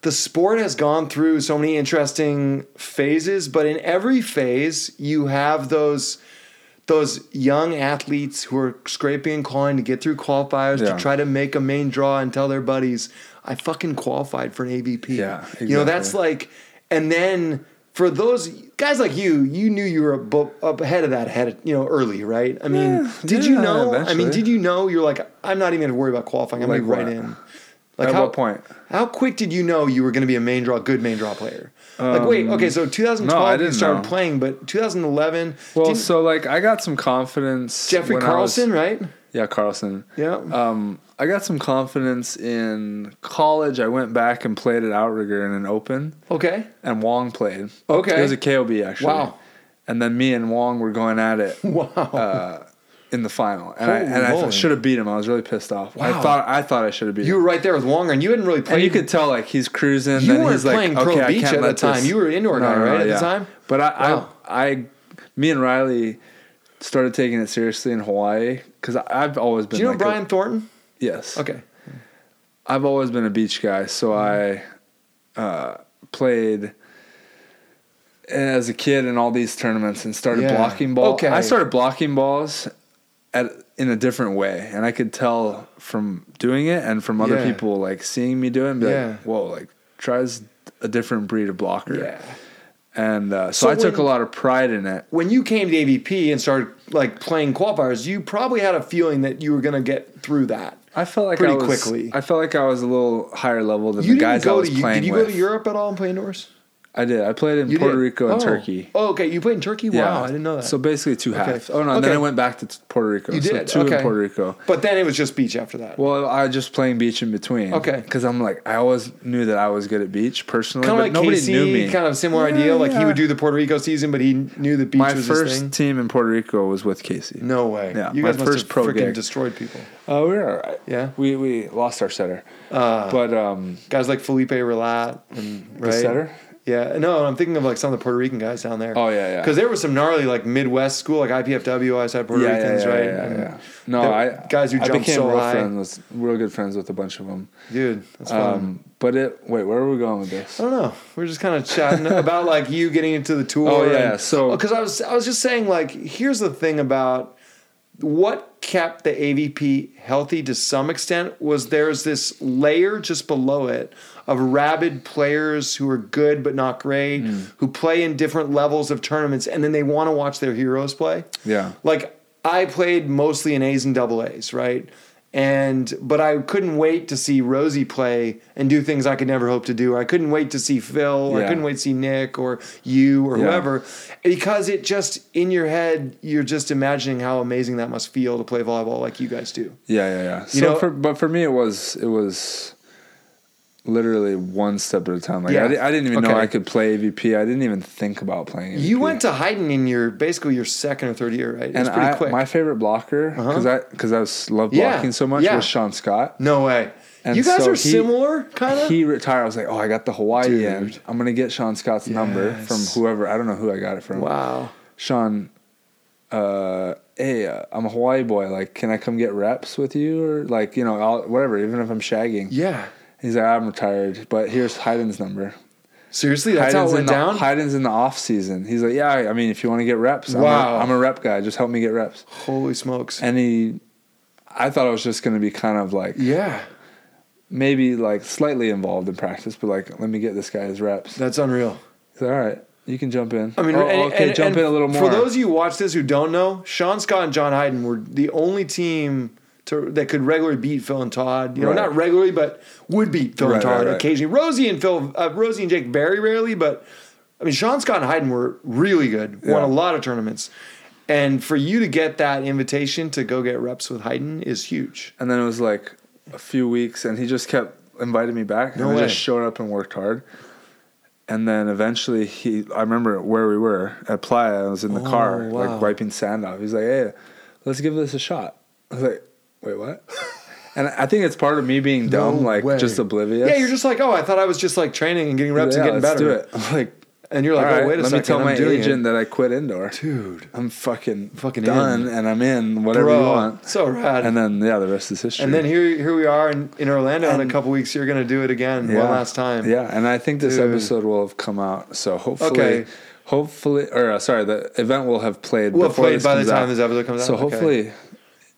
the sport has gone through so many interesting phases, but in every phase you have those those young athletes who are scraping and clawing to get through qualifiers Yeah. to try to make a main draw and tell their buddies, I fucking qualified for an AVP. Yeah, You know, that's like and then for those guys like you, you knew you were up, up ahead of that head, you know, early, right? I mean, Yeah, did you yeah, know? I mean, did you know you're like, I'm not even gonna worry about qualifying. I'm Like gonna be right what? in. Like At how, what point? How quick did you know you were going to be a main draw, good main draw player? like, wait, okay, so 2012 Um, no, I you didn't started know. playing, but 2011, Well, so like I got some confidence. Jeffrey when I was- Carlson, right? yeah, Carlson. Yeah. Um, I got some confidence in college. I went back and played at Outrigger in an open, okay. and Wong played. Okay. It was a KOB actually. Wow. And then me and Wong were going at it Wow. uh, in the final, and I Holy and I should have beat him. I was really pissed off. I Wow. thought I thought I should have beat him. You him. were right there with Wonger, and you hadn't really played. And you could tell like he's cruising. You weren't he's like, playing Pro okay, I Beach at the time. this- You were indoor guy, right, at the time? But I, Wow. I, I, me and Riley started taking it seriously in Hawaii because I've always been. Do you know like a- Brian Thornton? Yes. Okay. I've always been a beach guy, so I uh, played as a kid in all these tournaments and started Yeah. blocking balls. Okay. I started blocking balls at in a different way, and I could tell from doing it and from other Yeah. people like seeing me do it and be Yeah. like, "Whoa!" Like tries a different breed of blocker. Yeah. And uh, so, So I took when- a lot of pride in it. When you came to AVP and started like playing qualifiers, you probably had a feeling that you were going to get through that. I felt like Pretty I was, quickly. I felt like I was a little higher level than You the guys I was to playing did you with. go to Europe at all and play indoors? I did. I played in You Puerto did? Rico and Oh. Turkey. Oh, okay. You played in Turkey. Wow, I didn't know that. So basically two Okay. halves. Oh no, and then I went back to Puerto Rico. You so did? two Okay. in Puerto Rico. but then it was just beach after that. Well, I was just playing beach in between. Okay. Because I'm like, I always knew that I was good at beach personally, kind of like nobody Casey, knew me. kind of similar Yeah, idea. Like he would do the Puerto Rico season, but he knew the beach My was first his thing. team in Puerto Rico was with Casey. No way. Yeah, you my guys must first have pro freaking gig. destroyed people. Oh, we were all right. Yeah? We we lost our setter, Uh, but um, guys like Felipe Relat and the right? setter. Yeah, no, I'm thinking of like some of the Puerto Rican guys down there. Oh yeah, yeah. Because there was some gnarly like Midwest school, like IPFW. I had Puerto yeah, Ricans, yeah, yeah, right? Yeah, And yeah. No, I guys who I became so real high. friends, real good friends with a bunch of them. Dude, that's fun. Um, but it. Wait, where are we going with this? I don't know. We're just kind of chatting about like you getting into the tour. Oh, yeah, so- because I was I was just saying like here's the thing about what kept the AVP healthy to some extent was there's this layer just below it of rabid players who are good but not great, Hmm. who play in different levels of tournaments, and then they want to watch their heroes play. Yeah. Like I played mostly in A's and double A's, right? And but I couldn't wait to see Rosie play and do things I could never hope to do. I couldn't wait to see Phil. Or I couldn't wait to see Nick or you or Yeah. whoever because it just in your head you're just imagining how amazing that must feel to play volleyball like you guys do. Yeah, yeah, yeah. So You know- for but for me it was it was literally one step at a time. Like Yeah. I, I didn't even know I could play AVP. I didn't even think about playing. AVP. You went to Hyden in your basically your second or third year, right? It's and pretty I, quick. my favorite blocker because I because I was Yeah, blocking so much yeah. was Sean Scott. no way. And you guys so are he- similar, kind of. He retired. I was like, oh, I got the Hawaii end. I'm gonna get Sean Scott's number from whoever. I don't know who I got it from. Wow. Sean, uh, hey, uh, I'm a Hawaii boy. Like, can I come get reps with you or like you know I'll, whatever, even if I'm shagging. Yeah. He's like, I'm retired, but here's Hyden's number. Seriously, that's Hyden's how it went the, down. Hyden's in the off season. He's like, yeah, I mean, if you want to get reps, I'm, Wow. a, I'm a rep guy. Just help me get reps. Holy smokes. And he, I thought I was just going to be kind of like yeah. maybe like slightly involved in practice, but like, let me get this guy his reps. That's unreal. He's like, all right, you can jump in. I mean, Oh, and- oh, okay, and- jump and in a little more. For those of you who watch this who don't know, Sean Scott and John Hyden were the only team to, that could regularly beat Phil and Todd. You know, Right. not regularly, but would beat Phil and Todd right, right. occasionally. Rosie and Phil, uh, Rosie and Jake very rarely, but I mean, Sean Scott and Hyden were really good. Won a lot of tournaments. And for you to get that invitation to go get reps with Hyden is huge. and then it was like a few weeks, and he just kept inviting me back. No and I just showed up and worked hard. And then eventually, he. I remember where we were at Playa. I was in the Oh, car, wow. like wiping sand off. He's like, "Hey, let's give this a shot." I was like, "Wait, what?" and I think it's part of me being dumb, No like way. just oblivious. Yeah, you're just like, oh, I thought I was just like training and getting reps yeah, and getting let's better. do it. I'm like, And you're like, right, oh, wait a let second, me tell I'm my doing agent it. that I quit indoor. Dude. I'm fucking Fucking done, in. and I'm in whatever Bro, you want. so rad. And then yeah, the rest is history. And then here, here we are in, in Orlando in a couple weeks. You're gonna do it again one last time. Yeah, and I think this Dude. episode will have come out. So hopefully, Okay. hopefully, or uh, sorry, the event will have played. We'll have played this by the time out. this episode comes out. So Okay.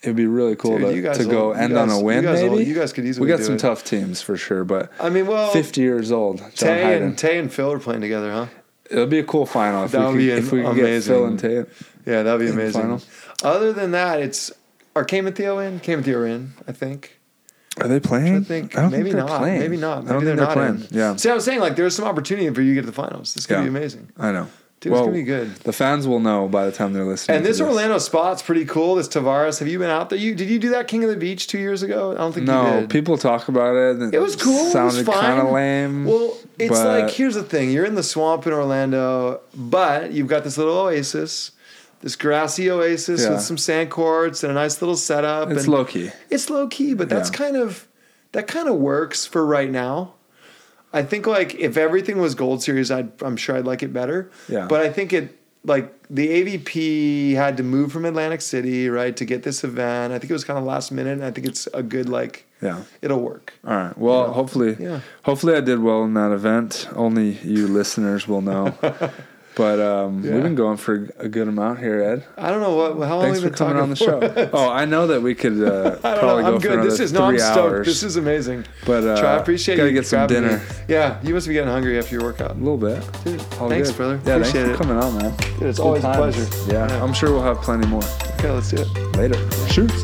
It'd be really cool Dude, to, guys to go will- end on a win. you guys will- maybe you guys could easily We got some it. tough teams for sure, but I mean, well, fifty years old, John Tay Hyden. and Tay and Phil are playing together, huh? It'll be a cool final if That we would be if we could get amazing. Phil and Tay. Yeah, that'd be amazing. final. Other than that, it's are Cam and Theo in? Cam and Theo are in, I think. Are they playing? I think I don't maybe think not. playing. Maybe not. Maybe don't they're they're not playing. in. Yeah, See, I was saying like there's some opportunity for you to get to the finals. This could Yeah. be amazing. I know. Dude, it's gonna be good. The fans will know by the time they're listening. And to this Orlando spot's pretty cool. This Tavares. Have you been out there? You did you do that King of the Beach two years ago? I don't think you No, did. people talk about it. and It was cool. Sounded kind of lame. Well, it's like here's the thing: you're in the swamp in Orlando, but you've got this little oasis. this grassy oasis Yeah. with some sand courts and a nice little setup. It's and low key. It's low key, but that's Yeah. kind of that kind of works for right now. I think like if everything was Gold Series, I'd, I'm sure I'd like it better. Yeah. But I think it like the AVP had to move from Atlantic City right to get this event. I think it was kind of last minute. And I think it's a good like Yeah. it'll work. All right. Well, know, hopefully, yeah. hopefully I did well in that event. Only you listeners will know. but um, Yeah. we've been going for a good amount here, Ed. I don't know what how long Thanks for been coming on the for. show. oh, I know that we could uh, probably know. go I'm for good. another This is three no, I'm stoked. hours. This is amazing. but uh, Try, I appreciate gotta you get some dinner. me. Yeah, you must be getting hungry after your workout. A little bit. Dude, All thanks, good. brother. Yeah, Appreciate thanks it. for coming on, man. Dude, it's always a pleasure. Yeah, Yeah. I'm sure we'll have plenty more Okay, let's do it. later. Shoots.